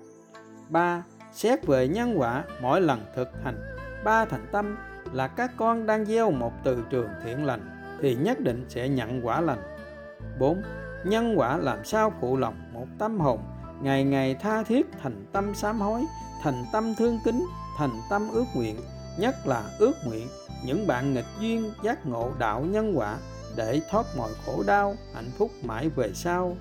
3. Xét về nhân quả mỗi lần thực hành ba thành tâm là các con đang gieo một từ trường thiện lành thì nhất định sẽ nhận quả lành 4. Nhân quả làm sao phụ lòng một tâm hồn, ngày ngày tha thiết thành tâm sám hối, thành tâm thương kính, thành tâm ước nguyện, nhất là ước nguyện những bạn nghịch duyên giác ngộ đạo nhân quả để thoát mọi khổ đau hạnh phúc mãi về sau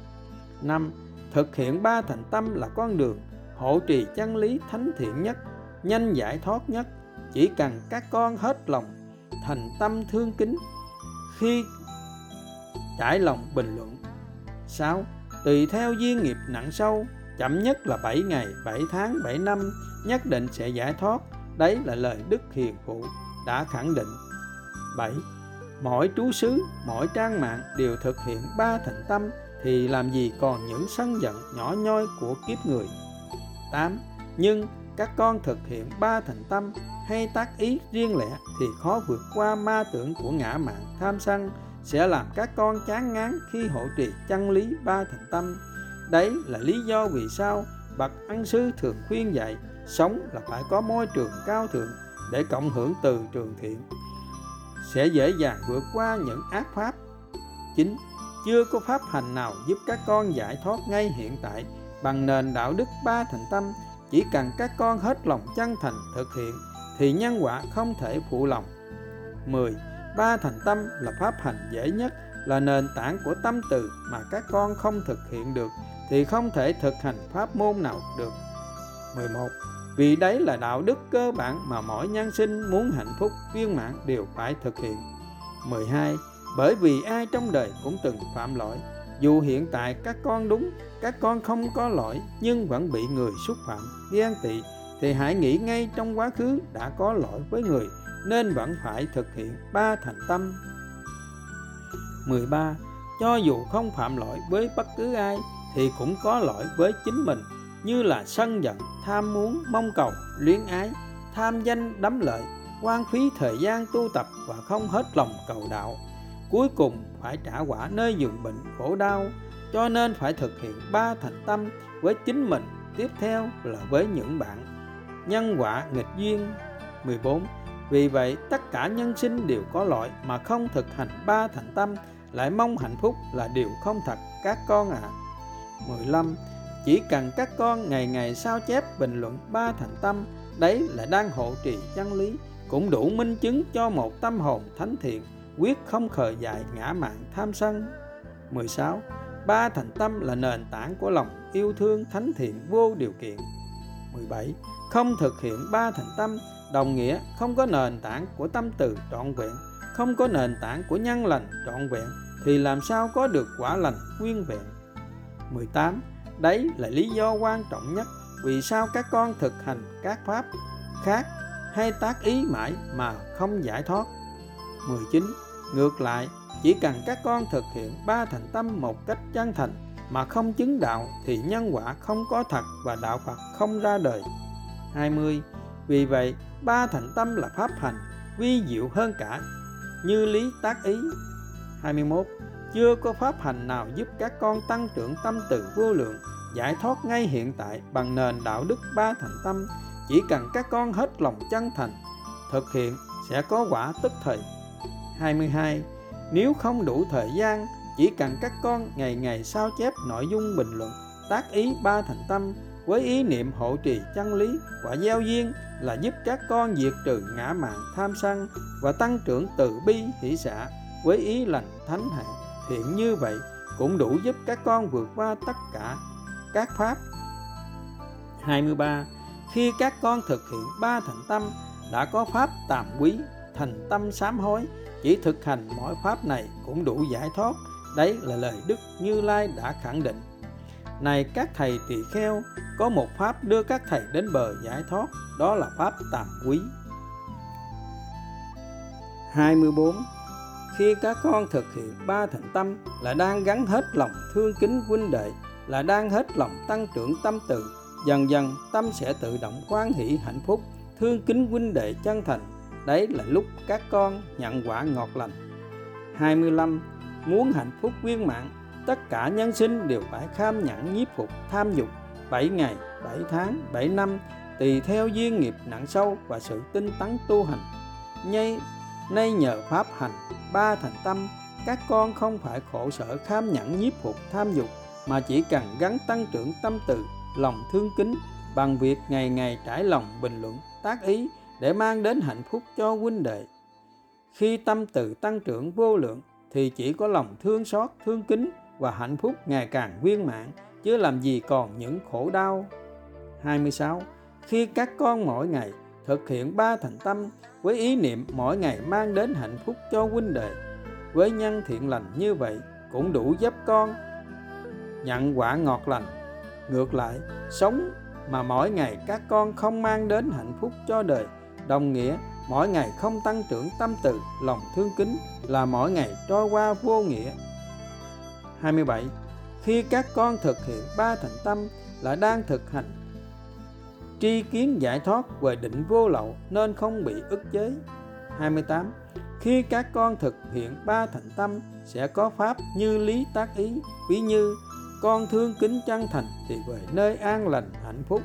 5. Thực hiện ba thành tâm là con đường hộ trì chân lý thánh thiện nhất nhanh giải thoát nhất chỉ cần các con hết lòng thành tâm thương kính khi trải lòng bình luận 6. Tùy theo duyên nghiệp nặng sâu chậm nhất là 7 ngày, 7 tháng, 7 năm nhất định sẽ giải thoát. Đấy là lời Đức Hiền Phụ đã khẳng định. 7. Mỗi trú xứ, mỗi trang mạng đều thực hiện ba thành tâm thì làm gì còn những sân giận nhỏ nhoi của kiếp người. 8. Nhưng các con thực hiện ba thành tâm hay tác ý riêng lẻ thì khó vượt qua ma tưởng của ngã mạng tham sân sẽ làm các con chán ngán khi hộ trì chân lý ba thành tâm đấy là lý do vì sao bậc ân sư thường khuyên dạy sống là phải có môi trường cao thượng để cộng hưởng từ trường thiện sẽ dễ dàng vượt qua những ác pháp chính, chưa có pháp hành nào giúp các con giải thoát ngay hiện tại bằng nền đạo đức ba thành tâm chỉ cần các con hết lòng chân thành thực hiện, thì nhân quả không thể phụ lòng 10. Ba thành tâm là pháp hành dễ nhất, là nền tảng của tâm từ mà các con không thực hiện được, thì không thể thực hành pháp môn nào được 11. Vì đấy là đạo đức cơ bản mà mỗi nhân sinh muốn hạnh phúc viên mãn đều phải thực hiện 12. Bởi vì ai trong đời cũng từng phạm lỗi dù hiện tại các con đúng, các con không có lỗi, nhưng vẫn bị người xúc phạm, ghen tị, thì hãy nghĩ ngay trong quá khứ đã có lỗi với người, nên vẫn phải thực hiện ba thành tâm 13. Cho dù không phạm lỗi với bất cứ ai, thì cũng có lỗi với chính mình như là sân giận, tham muốn, mong cầu, luyến ái, tham danh, đắm lợi, quan phí thời gian tu tập và không hết lòng cầu đạo. Cuối cùng phải trả quả nơi giường bệnh khổ đau, cho nên phải thực hiện ba thành tâm với chính mình, tiếp theo là với những bạn. Nhân quả nghịch duyên 14 Vì vậy tất cả nhân sinh đều có lỗi mà không thực hành ba thành tâm lại mong hạnh phúc là điều không thật các con ạ. À. 15. Chỉ cần các con ngày ngày sao chép bình luận ba thành tâm, đấy là đang hộ trì chân lý, cũng đủ minh chứng cho một tâm hồn thánh thiện, quyết không khờ dại ngã mạng tham sân. 16. Ba thành tâm là nền tảng của lòng yêu thương thánh thiện vô điều kiện. 17. Không thực hiện ba thành tâm đồng nghĩa không có nền tảng của tâm từ trọn vẹn, không có nền tảng của nhân lành trọn vẹn thì làm sao có được quả lành nguyên vẹn. 18. Đấy là lý do quan trọng nhất vì sao các con thực hành các pháp khác hay tác ý mãi mà không giải thoát. 19. Ngược lại, chỉ cần các con thực hiện ba thành tâm một cách chân thành mà không chứng đạo thì nhân quả không có thật và đạo Phật không ra đời. 20. Vì vậy, ba thành tâm là pháp hành vi diệu hơn cả như lý tác ý. 21 chưa có pháp hành nào giúp các con tăng trưởng tâm từ vô lượng, giải thoát ngay hiện tại bằng nền đạo đức ba thành tâm. Chỉ cần các con hết lòng chân thành, thực hiện sẽ có quả tức thời. 22 nếu không đủ thời gian, chỉ cần các con ngày ngày sao chép nội dung bình luận, tác ý ba thành tâm với ý niệm hộ trì chân lý và gieo duyên là giúp các con diệt trừ ngã mạn tham sân và tăng trưởng từ bi hỷ xã với ý lành thánh hạnh thiện như vậy cũng đủ giúp các con vượt qua tất cả các pháp. 23 khi các con thực hiện ba thành tâm, đã có pháp tàm quý, thành tâm sám hối, chỉ thực hành mỗi pháp này cũng đủ giải thoát. Đấy là lời đức như lai đã khẳng định. Này các thầy tỳ kheo, có một pháp đưa các thầy đến bờ giải thoát, đó là pháp tàm quý. 24 khi các con thực hiện ba thành tâm là đang gắn hết lòng thương kính huynh đệ là đang hết lòng tăng trưởng tâm từ dần dần tâm sẽ tự động quan hỷ hạnh phúc thương kính huynh đệ chân thành. Đấy là lúc các con nhận quả ngọt lành. 25 muốn hạnh phúc viên mãn tất cả nhân sinh đều phải kham nhẫn nhiếp phục tham dục. 7 ngày 7 tháng 7 năm tùy theo duyên nghiệp nặng sâu và sự tinh tấn tu hành. Nhây, nay nhờ pháp hành, ba thành tâm, các con không phải khổ sở kham nhẫn nhiếp phục tham dục, mà chỉ cần gắn tăng trưởng tâm từ, lòng thương kính, bằng việc ngày ngày trải lòng bình luận, tác ý để mang đến hạnh phúc cho huynh đệ. Khi tâm từ tăng trưởng vô lượng, thì chỉ có lòng thương xót, thương kính và hạnh phúc ngày càng viên mãn, chứ làm gì còn những khổ đau. 26 khi các con mỗi ngày thực hiện ba thành tâm với ý niệm mỗi ngày mang đến hạnh phúc cho huynh đệ. Với nhân thiện lành như vậy cũng đủ giúp con nhận quả ngọt lành. Ngược lại, sống mà mỗi ngày các con không mang đến hạnh phúc cho đời, đồng nghĩa mỗi ngày không tăng trưởng tâm từ, lòng thương kính là mỗi ngày trôi qua vô nghĩa. 27 khi các con thực hiện ba thành tâm là đang thực hành tri kiến giải thoát về định vô lậu nên không bị ức chế. 28 khi các con thực hiện ba thành tâm, sẽ có pháp như lý tác ý. Ví như, con thương kính chân thành thì về nơi an lành, hạnh phúc.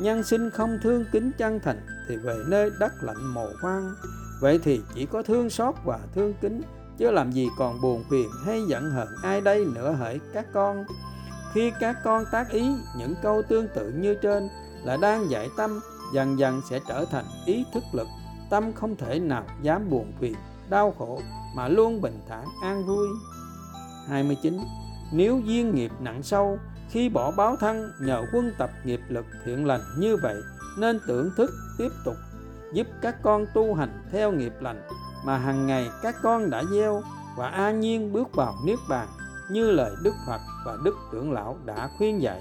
Nhân sinh không thương kính chân thành thì về nơi đất lạnh, mồ hoang. Vậy thì chỉ có thương xót và thương kính, chứ làm gì còn buồn phiền hay giận hờn ai đây nữa hỡi các con. Khi các con tác ý những câu tương tự như trên là đang dạy tâm, dần dần sẽ trở thành ý thức lực. Tâm không thể nào dám buồn phiền, đau khổ mà luôn bình thản, an vui. 29 nếu duyên nghiệp nặng sâu, khi bỏ báo thân nhờ quân tập nghiệp lực thiện lành như vậy, nên tưởng thức tiếp tục giúp các con tu hành theo nghiệp lành mà hàng ngày các con đã gieo và an nhiên bước vào niết bàn, như lời Đức Phật và Đức Trưởng Lão đã khuyên dạy.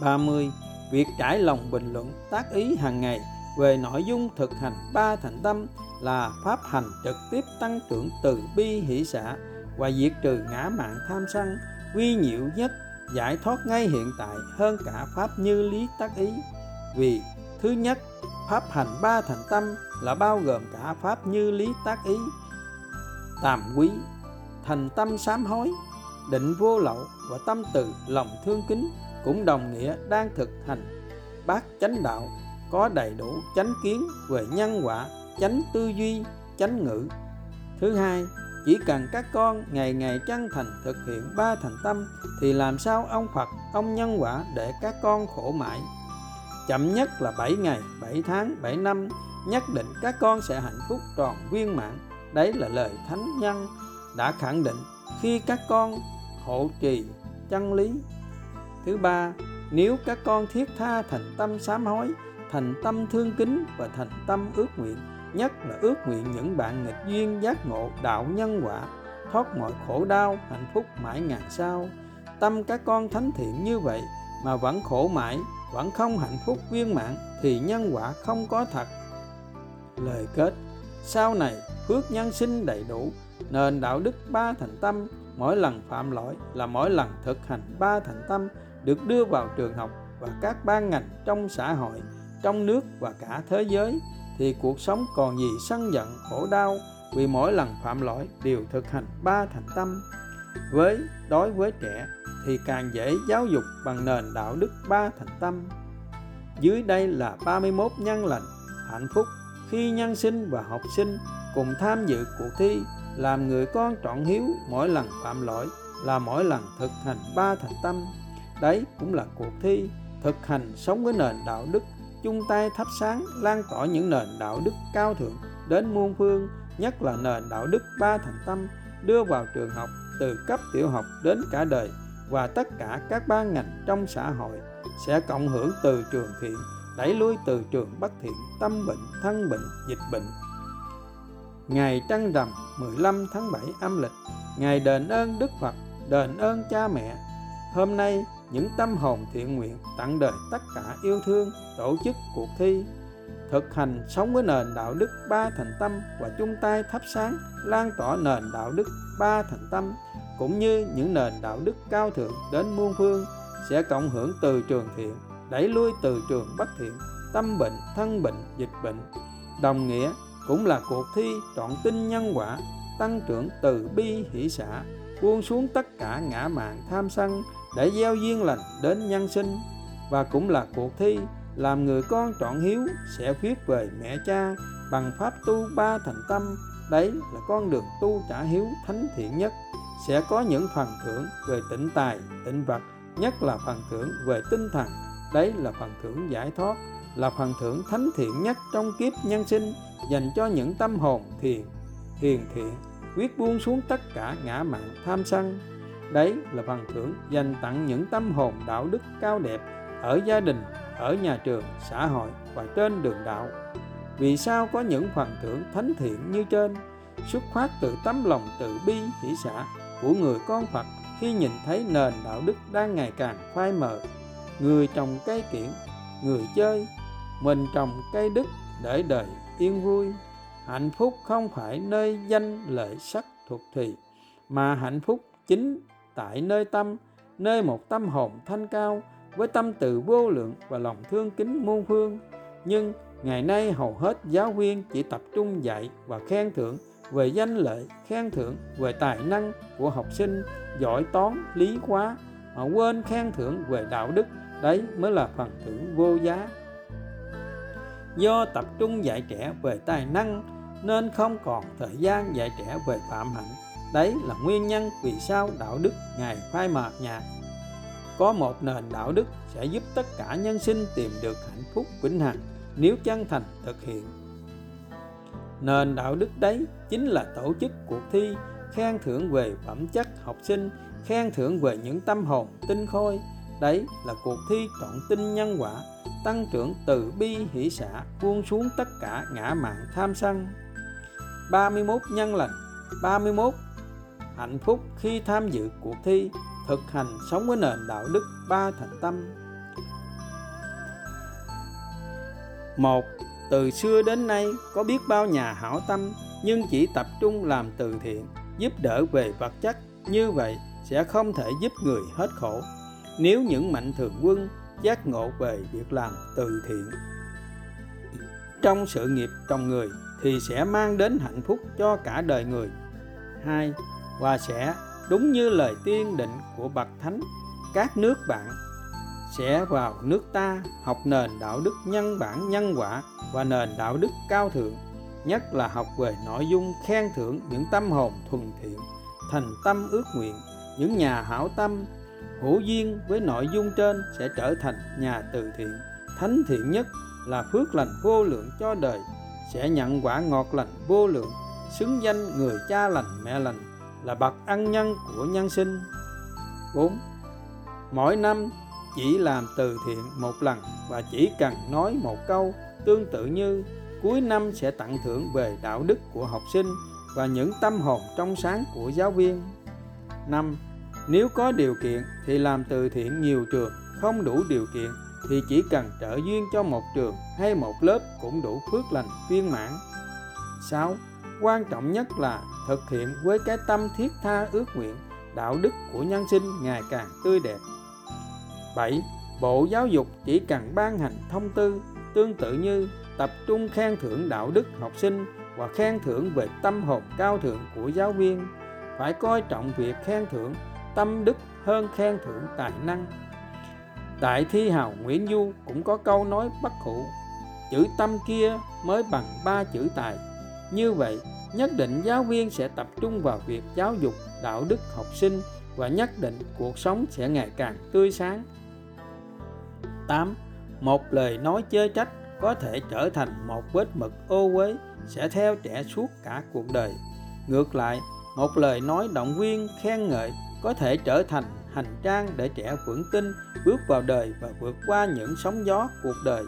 30. Việc trải lòng bình luận tác ý hàng ngày về nội dung thực hành ba thành tâm là pháp hành trực tiếp tăng trưởng từ bi hỷ xã và diệt trừ ngã mạng tham sân vi nhiệu nhất, giải thoát ngay hiện tại hơn cả pháp như lý tác ý vì thứ nhất, pháp hành ba thành tâm là bao gồm cả pháp như lý tác ý tàm quý, thành tâm sám hối, định vô lậu và tâm từ lòng thương kính cũng đồng nghĩa đang thực hành. Bát chánh đạo có đầy đủ chánh kiến về nhân quả, chánh tư duy, chánh ngữ. Thứ hai, chỉ cần các con ngày ngày chân thành thực hiện ba thành tâm thì làm sao ông Phật, ông nhân quả để các con khổ mãi? Chậm nhất là 7 ngày 7 tháng 7 năm, nhất định các con sẽ hạnh phúc tròn viên mãn. Đấy là lời thánh nhân đã khẳng định khi các con hộ trì chân lý thứ ba, nếu các con thiết tha thành tâm sám hối, thành tâm thương kính và thành tâm ước nguyện, nhất là ước nguyện những bạn nghịch duyên giác ngộ đạo nhân quả, thoát mọi khổ đau, hạnh phúc mãi ngàn sau. Tâm các con thánh thiện như vậy mà vẫn khổ mãi, vẫn không hạnh phúc viên mãn thì nhân quả không có thật. Lời kết, sau này phước nhân sinh đầy đủ, nền đạo đức ba thành tâm, mỗi lần phạm lỗi là mỗi lần thực hành ba thành tâm được đưa vào trường học và các ban ngành trong xã hội, trong nước và cả thế giới thì cuộc sống còn gì sân giận, khổ đau vì mỗi lần phạm lỗi đều thực hành ba thành tâm. Với đối với trẻ thì càng dễ giáo dục bằng nền đạo đức ba thành tâm. Dưới đây là 31 nhân lành, hạnh phúc khi nhân sinh và học sinh cùng tham dự cuộc thi làm người con trọn hiếu mỗi lần phạm lỗi là mỗi lần thực hành ba thành tâm đấy cũng là cuộc thi thực hành sống với nền đạo đức, chung tay thắp sáng, lan tỏa những nền đạo đức cao thượng đến muôn phương, nhất là nền đạo đức ba thành tâm, đưa vào trường học từ cấp tiểu học đến cả đời và tất cả các ban ngành trong xã hội sẽ cộng hưởng từ trường thiện, đẩy lui từ trường bất thiện, tâm bệnh, thân bệnh, dịch bệnh. Ngày trăng rằm 15 tháng 7 âm lịch ngày đền ơn Đức Phật, đền ơn cha mẹ. Hôm nay những tâm hồn thiện nguyện tặng đời tất cả yêu thương, tổ chức cuộc thi, thực hành sống với nền đạo đức ba thành tâm và chung tay thắp sáng, lan tỏa nền đạo đức ba thành tâm, cũng như những nền đạo đức cao thượng đến muôn phương, sẽ cộng hưởng từ trường thiện, đẩy lui từ trường bất thiện, tâm bệnh, thân bệnh, dịch bệnh. Đồng nghĩa, cũng là cuộc thi trọn tinh nhân quả, tăng trưởng từ bi hỷ xã buông xuống tất cả ngã mạng tham sân để gieo duyên lành đến nhân sinh. Và cũng là cuộc thi làm người con trọn hiếu sẽ viết về mẹ cha bằng pháp tu ba thành tâm. Đấy là con đường tu trả hiếu thánh thiện nhất. Sẽ có những phần thưởng về tịnh tài, tịnh vật, nhất là phần thưởng về tinh thần. Đấy là phần thưởng giải thoát, là phần thưởng thánh thiện nhất trong kiếp nhân sinh dành cho những tâm hồn thiền, hiền thiện quyết buông xuống tất cả ngã mạn tham sân. Đấy là phần thưởng dành tặng những tâm hồn đạo đức cao đẹp ở gia đình, ở nhà trường, xã hội và trên đường đạo. Vì sao có những phần thưởng thánh thiện như trên? Xuất phát từ tấm lòng từ bi hỷ xã của người con Phật khi nhìn thấy nền đạo đức đang ngày càng phai mờ. Người trồng cây kiển, người chơi, mình trồng cây đức để đời yên vui hạnh phúc không phải nơi danh lợi sắc thuộc thì mà hạnh phúc chính tại nơi tâm, nơi một tâm hồn thanh cao, với tâm từ vô lượng và lòng thương kính muôn phương. Nhưng ngày nay hầu hết giáo viên chỉ tập trung dạy và khen thưởng về danh lợi, khen thưởng về tài năng của học sinh, giỏi toán, lý hóa, mà quên khen thưởng về đạo đức. Đấy mới là phần thưởng vô giá. Do tập trung dạy trẻ về tài năng nên không còn thời gian dạy trẻ về phạm hạnh. Đấy là nguyên nhân vì sao đạo đức ngày phai mờ nhạt có một nền đạo đức sẽ giúp tất cả nhân sinh tìm được hạnh phúc vĩnh hằng nếu chân thành thực hiện. Nền đạo đức đấy chính là tổ chức cuộc thi khen thưởng về phẩm chất học sinh, khen thưởng về những tâm hồn tinh khôi. Đấy là cuộc thi trọn tinh nhân quả, tăng trưởng từ bi hỷ xã buông xuống tất cả ngã mạng tham sân. 31 nhân lành 31 hạnh phúc khi tham dự cuộc thi thực hành sống với nền đạo đức ba thành tâm. Một, từ xưa đến nay có biết bao nhà hảo tâm nhưng chỉ tập trung làm từ thiện, giúp đỡ về vật chất, như vậy sẽ không thể giúp người hết khổ. Nếu những mạnh thường quân giác ngộ về việc làm từ thiện, trong sự nghiệp trong người thì sẽ mang đến hạnh phúc cho cả đời người. Hai và sẽ đúng như lời tiên định của bậc thánh, các nước bạn sẽ vào nước ta học nền đạo đức nhân bản nhân quả và nền đạo đức cao thượng, nhất là học về nội dung khen thưởng những tâm hồn thuần thiện, thành tâm ước nguyện. Những nhà hảo tâm hữu duyên với nội dung trên sẽ trở thành nhà từ thiện. Thánh thiện nhất là phước lành vô lượng cho đời sẽ nhận quả ngọt lành vô lượng xứng danh người cha lành mẹ lành là bậc ân nhân của nhân sinh 4. Mỗi năm chỉ làm từ thiện một lần và chỉ cần nói một câu tương tự như cuối năm sẽ tặng thưởng về đạo đức của học sinh và những tâm hồn trong sáng của giáo viên. 5. Nếu có điều kiện thì làm từ thiện nhiều trường, không đủ điều kiện thì chỉ cần trợ duyên cho một trường hay một lớp cũng đủ phước lành viên mãn. 6. Quan trọng nhất là thực hiện với cái tâm thiết tha ước nguyện đạo đức của nhân sinh ngày càng tươi đẹp. 7. Bộ Giáo dục chỉ cần ban hành thông tư, tương tự như tập trung khen thưởng đạo đức học sinh và khen thưởng về tâm hồn cao thượng của giáo viên, phải coi trọng việc khen thưởng, tâm đức hơn khen thưởng tài năng Đại thi hào nguyễn du cũng có câu nói bất hủ chữ tâm kia mới bằng ba chữ tài như vậy nhất định giáo viên sẽ tập trung vào việc giáo dục đạo đức học sinh và nhất định cuộc sống sẽ ngày càng tươi sáng 8. Một lời nói chê trách có thể trở thành một vết mực ô uế sẽ theo trẻ suốt cả cuộc đời. Ngược lại, một lời nói động viên khen ngợi có thể trở thành hành trang để trẻ vững tin bước vào đời và vượt qua những sóng gió cuộc đời.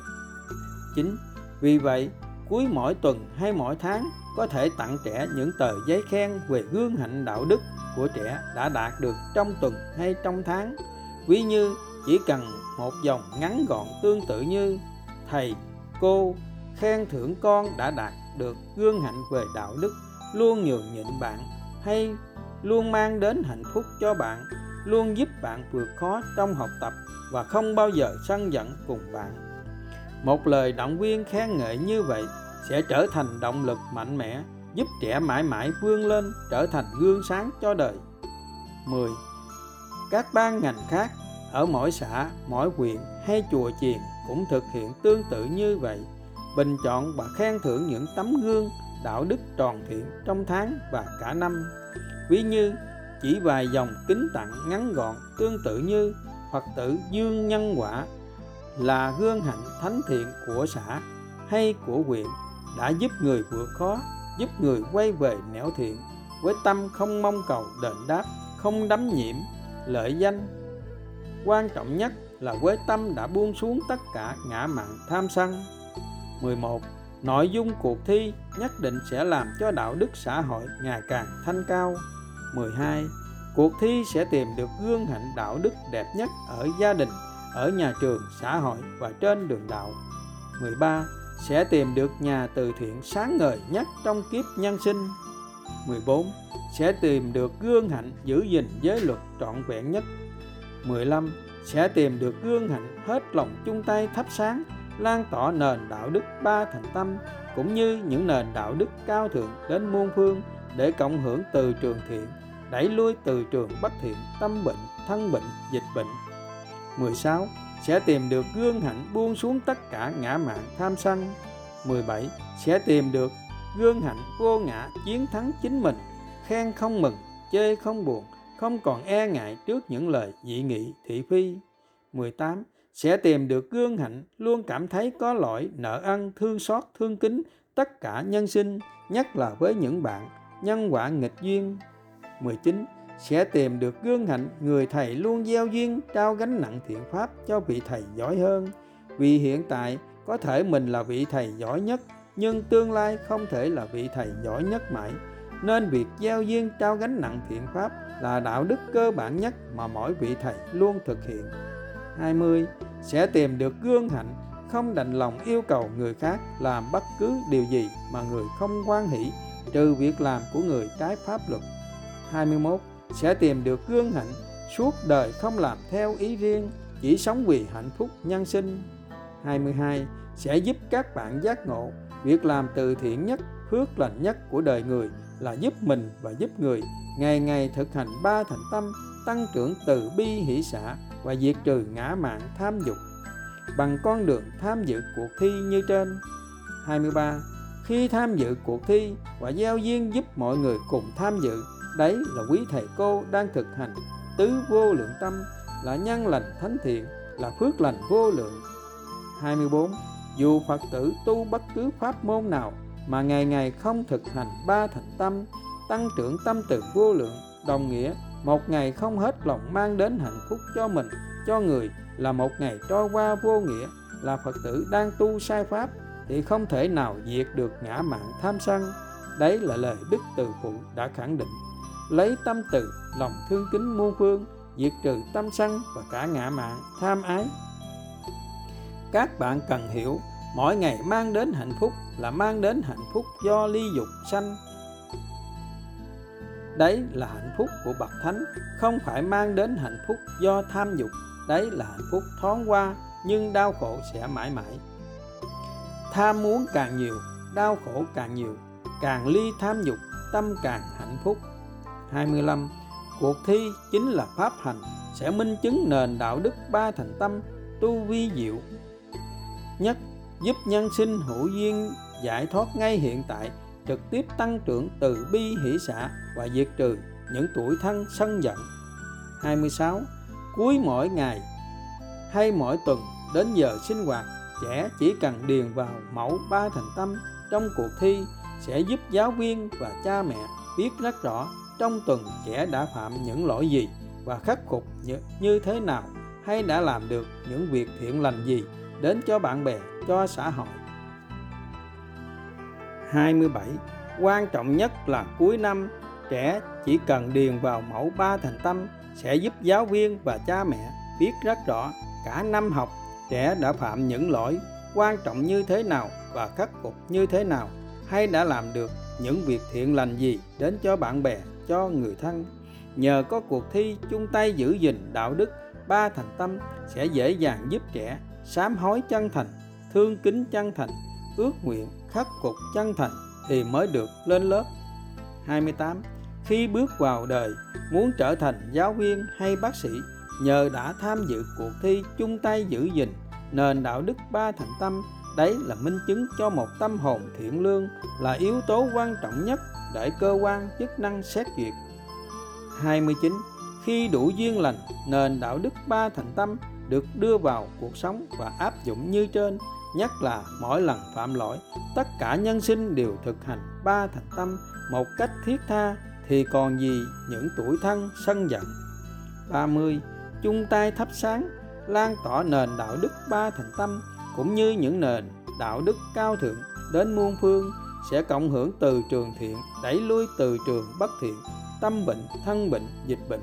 9. Vì vậy, cuối mỗi tuần hay mỗi tháng có thể tặng trẻ những tờ giấy khen về gương hạnh đạo đức của trẻ đã đạt được trong tuần hay trong tháng. Ví như chỉ cần một dòng ngắn gọn tương tự như thầy, cô khen thưởng con đã đạt được gương hạnh về đạo đức, luôn nhường nhịn bạn hay luôn mang đến hạnh phúc cho bạn, luôn giúp bạn vượt khó trong học tập và không bao giờ sân giận cùng bạn. Một lời động viên khen ngợi như vậy sẽ trở thành động lực mạnh mẽ giúp trẻ mãi mãi vươn lên trở thành gương sáng cho đời. 10. Các ban ngành khác ở mỗi xã, mỗi huyện hay chùa chiền cũng thực hiện tương tự như vậy. Bình chọn và khen thưởng những tấm gương đạo đức tròn thiện trong tháng và cả năm ví như chỉ vài dòng kính tặng ngắn gọn tương tự như Phật tử Dương Nhân Quả là gương hạnh thánh thiện của xã hay của huyện đã giúp người vượt khó, giúp người quay về nẻo thiện với tâm không mong cầu đền đáp, không đắm nhiễm lợi danh. Quan trọng nhất là với tâm đã buông xuống tất cả ngã mạn tham sân. 11. Nội dung cuộc thi nhất định sẽ làm cho đạo đức xã hội ngày càng thanh cao. 12. Cuộc thi sẽ tìm được gương hạnh đạo đức đẹp nhất ở gia đình, ở nhà trường, xã hội và trên đường đạo. 13. Sẽ tìm được nhà từ thiện sáng ngời nhất trong kiếp nhân sinh. 14. Sẽ tìm được gương hạnh giữ gìn giới luật trọn vẹn nhất. 15. Sẽ tìm được gương hạnh hết lòng chung tay thắp sáng, lan tỏa nền đạo đức ba thành tâm cũng như những nền đạo đức cao thượng đến muôn phương để cộng hưởng từ trường thiện đẩy lui từ trường bất thiện, tâm bệnh, thân bệnh, dịch bệnh. 16 sẽ tìm được gương hạnh buông xuống tất cả ngã mạn tham sân. 17 sẽ tìm được gương hạnh vô ngã chiến thắng chính mình, khen không mừng, chê không buồn, không còn e ngại trước những lời dị nghị, thị phi. 18 sẽ tìm được gương hạnh luôn cảm thấy có lỗi, nợ ân thương xót, thương kính tất cả nhân sinh, nhất là với những bạn nhân quả nghịch duyên. 19 sẽ tìm được gương hạnh người thầy luôn gieo duyên, trao gánh nặng thiện pháp cho vị thầy giỏi hơn. Vì hiện tại, có thể mình là vị thầy giỏi nhất, nhưng tương lai không thể là vị thầy giỏi nhất mãi. Nên việc gieo duyên, trao gánh nặng thiện pháp là đạo đức cơ bản nhất mà mỗi vị thầy luôn thực hiện. 20 sẽ tìm được gương hạnh, không đành lòng yêu cầu người khác làm bất cứ điều gì mà người không quan hỷ, trừ việc làm của người trái pháp luật. 21 sẽ tìm được gương hạnh, suốt đời không làm theo ý riêng, chỉ sống vì hạnh phúc nhân sinh. 22 sẽ giúp các bạn giác ngộ, việc làm từ thiện nhất, phước lành nhất của đời người là giúp mình và giúp người ngày ngày thực hành ba thành tâm, tăng trưởng từ bi hỷ xã và diệt trừ ngã mạn tham dục bằng con đường tham dự cuộc thi như trên. 23 khi tham dự cuộc thi và giao duyên giúp mọi người cùng tham dự đấy là quý thầy cô đang thực hành tứ vô lượng tâm, là nhân lành thánh thiện, là phước lành vô lượng. 24 dù Phật tử tu bất cứ pháp môn nào mà ngày ngày không thực hành ba thành tâm, tăng trưởng tâm từ vô lượng, đồng nghĩa một ngày không hết lòng mang đến hạnh phúc cho mình, cho người, là một ngày trôi qua vô nghĩa, là Phật tử đang tu sai pháp, thì không thể nào diệt được ngã mạng tham sân. Đấy là lời Đức Từ Phụ đã khẳng định lấy tâm từ, lòng thương kính muôn phương, diệt trừ tâm sân và cả ngã mạn tham ái. Các bạn cần hiểu, mỗi ngày mang đến hạnh phúc là mang đến hạnh phúc do ly dục sanh. Đấy là hạnh phúc của bậc thánh, không phải mang đến hạnh phúc do tham dục. Đấy là hạnh phúc thoáng qua, nhưng đau khổ sẽ mãi mãi. Tham muốn càng nhiều, đau khổ càng nhiều, càng ly tham dục, tâm càng hạnh phúc. 25 cuộc thi chính là pháp hành sẽ minh chứng nền đạo đức ba thành tâm tu vi diệu. Nhất, giúp nhân sinh hữu duyên giải thoát ngay hiện tại, trực tiếp tăng trưởng từ bi hỷ xã và diệt trừ những tuổi thân sân giận. 26 cuối mỗi ngày hay mỗi tuần đến giờ sinh hoạt, trẻ chỉ cần điền vào mẫu ba thành tâm trong cuộc thi sẽ giúp giáo viên và cha mẹ biết rất rõ trong tuần trẻ đã phạm những lỗi gì và khắc phục như thế nào hay đã làm được những việc thiện lành gì đến cho bạn bè, cho xã hội. 27. Quan trọng nhất là cuối năm, trẻ chỉ cần điền vào mẫu ba thành tâm sẽ giúp giáo viên và cha mẹ biết rất rõ cả năm học trẻ đã phạm những lỗi quan trọng như thế nào và khắc phục như thế nào hay đã làm được những việc thiện lành gì đến cho bạn bè cho người thân. Nhờ có cuộc thi chung tay giữ gìn đạo đức, ba thành tâm sẽ dễ dàng giúp trẻ sám hối chân thành, thương kính chân thành, ước nguyện khắc phục chân thành thì mới được lên lớp. 28 khi bước vào đời, muốn trở thành giáo viên hay bác sĩ, nhờ đã tham dự cuộc thi chung tay giữ gìn nền đạo đức ba thành tâm, đấy là minh chứng cho một tâm hồn thiện lương là yếu tố quan trọng nhất để cơ quan chức năng xét duyệt. 29 khi đủ duyên lành, nền đạo đức ba thành tâm được đưa vào cuộc sống và áp dụng như trên, nhất là mỗi lần phạm lỗi, tất cả nhân sinh đều thực hành ba thành tâm một cách thiết tha, thì còn gì những tuổi thân sân giận. 30 chung tay thắp sáng, lan tỏa nền đạo đức ba thành tâm, cũng như những nền đạo đức cao thượng đến muôn phương sẽ cộng hưởng từ trường thiện, đẩy lui từ trường bất thiện, tâm bệnh, thân bệnh, dịch bệnh.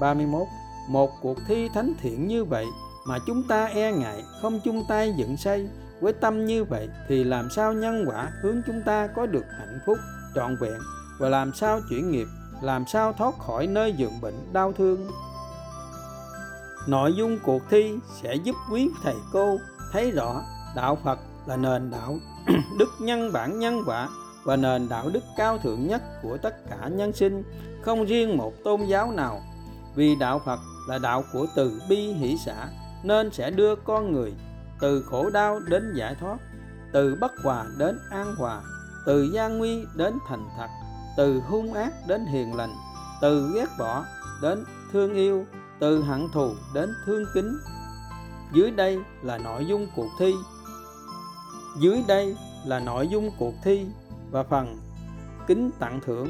31 một cuộc thi thánh thiện như vậy mà chúng ta e ngại, không chung tay dựng xây, với tâm như vậy thì làm sao nhân quả hướng chúng ta có được hạnh phúc, trọn vẹn? Và làm sao chuyển nghiệp, làm sao thoát khỏi nơi giường bệnh đau thương? Nội dung cuộc thi sẽ giúp quý thầy cô thấy rõ đạo phật là nền đạo đức nhân bản nhân quả và nền đạo đức cao thượng nhất của tất cả nhân sinh, không riêng một tôn giáo nào. Vì đạo phật là đạo của từ bi hỷ xã nên sẽ đưa con người từ khổ đau đến giải thoát, từ bất hòa đến an hòa, từ gian nguy đến thành thật, từ hung ác đến hiền lành, từ ghét bỏ đến thương yêu, từ hận thù đến thương kính. Dưới đây là nội dung cuộc thi dưới đây là nội dung cuộc thi và phần kính tặng thưởng.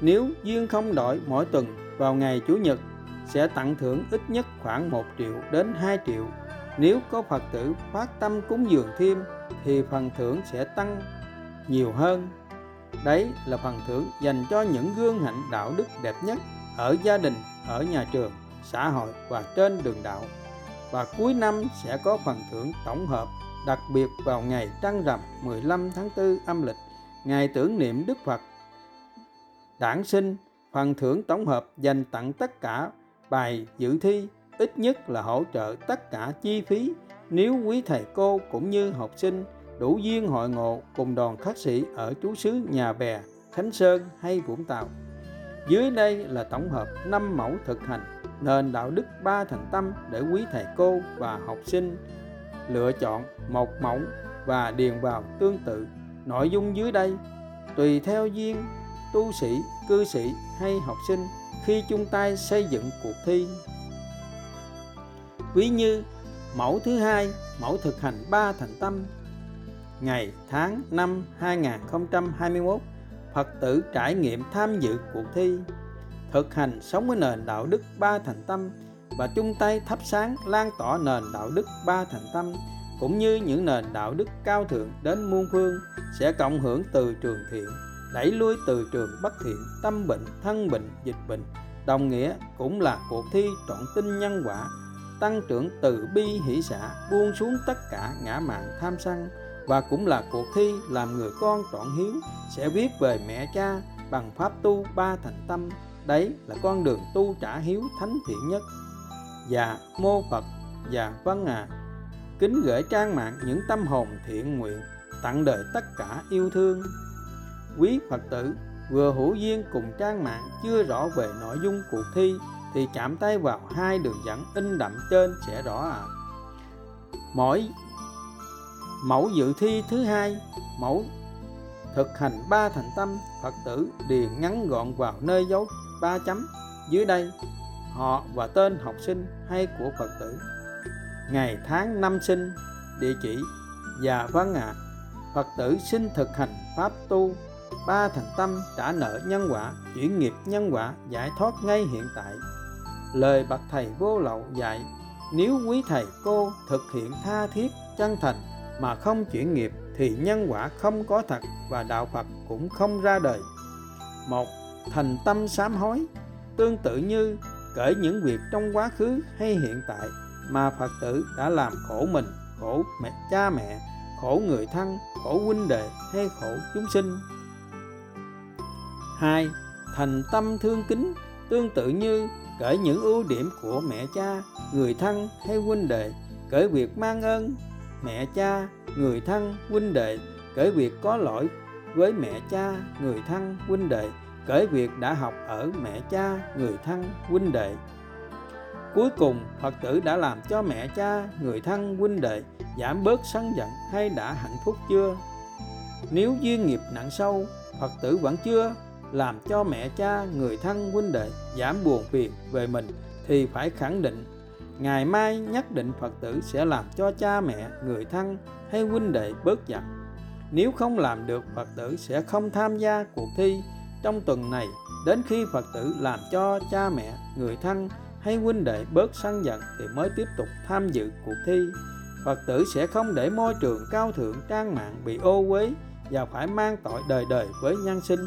Nếu duyên không đổi mỗi tuần vào ngày chủ nhật, sẽ tặng thưởng ít nhất khoảng 1 triệu đến 2 triệu. Nếu có Phật tử phát tâm cúng dường thêm, thì phần thưởng sẽ tăng nhiều hơn. Đấy là phần thưởng dành cho những gương hạnh đạo đức đẹp nhất ở gia đình, ở nhà trường, xã hội và trên đường đạo. Và cuối năm sẽ có phần thưởng tổng hợp đặc biệt vào ngày trăng rằm 15 tháng 4 âm lịch ngày tưởng niệm Đức Phật đản sinh, phần thưởng tổng hợp dành tặng tất cả bài dự thi, ít nhất là hỗ trợ tất cả chi phí nếu quý thầy cô cũng như học sinh đủ duyên hội ngộ cùng đoàn khắc sĩ ở trú xứ nhà bè, Khánh Sơn hay Vũng Tàu. Dưới đây là tổng hợp 5 mẫu thực hành nền đạo đức ba thành tâm để quý thầy cô và học sinh lựa chọn một mẫu và điền vào tương tự. Nội dung dưới đây, tùy theo duyên, tu sĩ, cư sĩ hay học sinh, khi chung tay xây dựng cuộc thi. Ví như, mẫu thứ hai, mẫu thực hành ba thành tâm. Ngày, tháng, năm 2021 Phật tử trải nghiệm tham dự cuộc thi. Thực hành sống với nền đạo đức ba thành tâm và chung tay thắp sáng, lan tỏa nền đạo đức ba thành tâm, cũng như những nền đạo đức cao thượng đến muôn phương, sẽ cộng hưởng từ trường thiện, đẩy lui từ trường bất thiện, tâm bệnh, thân bệnh, dịch bệnh. Đồng nghĩa cũng là cuộc thi trọn tinh nhân quả, tăng trưởng từ bi hỷ xã, buông xuống tất cả ngã mạn tham sân. Và cũng là cuộc thi làm người con trọn hiếu, sẽ viết về mẹ cha bằng pháp tu ba thành tâm. Đấy là con đường tu trả hiếu thánh thiện nhất và mô phật và vân à kính gửi trang mạng những tâm hồn thiện nguyện, tặng đời tất cả yêu thương. Quý phật tử, vừa hữu duyên cùng trang mạng chưa rõ về nội dung cuộc thi thì chạm tay vào hai đường dẫn in đậm trên sẽ rõ ạ. À. mỗi mẫu dự thi thứ hai, mẫu thực hành ba thành tâm, phật tử điền ngắn gọn vào nơi dấu ba chấm. Dưới đây họ và tên học sinh hay của phật tử. Ngày tháng năm sinh địa chỉ và văn ạ à, phật tử xin thực hành pháp tu. Ba thành tâm trả nợ nhân quả chuyển nghiệp nhân quả giải thoát ngay hiện tại. Lời bậc thầy vô lậu dạy nếu quý thầy cô thực hiện tha thiết chân thành mà không chuyển nghiệp thì nhân quả không có thật và đạo phật cũng không ra đời. Một thành tâm sám hối tương tự như kể những việc trong quá khứ hay hiện tại mà phật tử đã làm khổ mình, khổ mẹ, cha mẹ, khổ người thân, khổ huynh đệ hay khổ chúng sinh. Hai, thành tâm thương kính, tương tự như kể những ưu điểm của mẹ cha, người thân hay huynh đệ, kể việc mang ơn mẹ cha, người thân, huynh đệ, kể việc có lỗi với mẹ cha, người thân, huynh đệ kể việc đã học ở mẹ cha, người thân, huynh đệ. Cuối cùng, phật tử đã làm cho mẹ cha, người thân, huynh đệ giảm bớt sân giận hay đã hạnh phúc chưa? Nếu duyên nghiệp nặng sâu, phật tử vẫn chưa làm cho mẹ cha, người thân, huynh đệ giảm buồn phiền về mình thì phải khẳng định, ngày mai nhất định phật tử sẽ làm cho cha mẹ, người thân hay huynh đệ bớt giận. Nếu không làm được, phật tử sẽ không tham gia cuộc thi trong tuần này, đến khi phật tử làm cho cha mẹ, người thân hay huynh đệ bớt sân giận thì mới tiếp tục tham dự cuộc thi. Phật tử sẽ không để môi trường cao thượng trang mạng bị ô uế và phải mang tội đời đời với nhân sinh.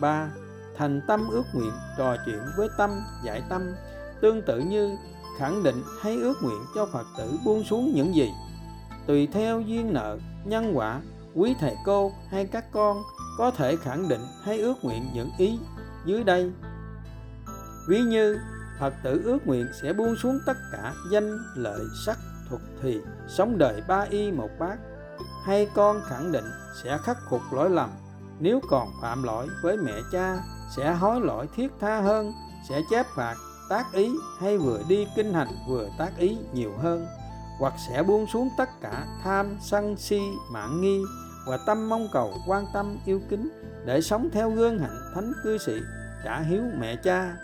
3. Thành tâm ước nguyện, trò chuyện với tâm, giải tâm. Tương tự như khẳng định hay ước nguyện cho Phật tử buông xuống những gì. Tùy theo duyên nợ, nhân quả, quý thầy cô hay các con có thể khẳng định hay ước nguyện những ý dưới đây. Ví như, Phật tử ước nguyện sẽ buông xuống tất cả danh, lợi, sắc thuật thì, sống đời ba y một bát. Hay con khẳng định sẽ khắc phục lỗi lầm, nếu còn phạm lỗi với mẹ cha, sẽ hối lỗi thiết tha hơn, sẽ chép phạt, tác ý hay vừa đi kinh hành vừa tác ý nhiều hơn, hoặc sẽ buông xuống tất cả tham, sân si, mạng nghi và tâm mong cầu, quan tâm, yêu kính để sống theo gương hạnh thánh cư sĩ trả hiếu mẹ cha.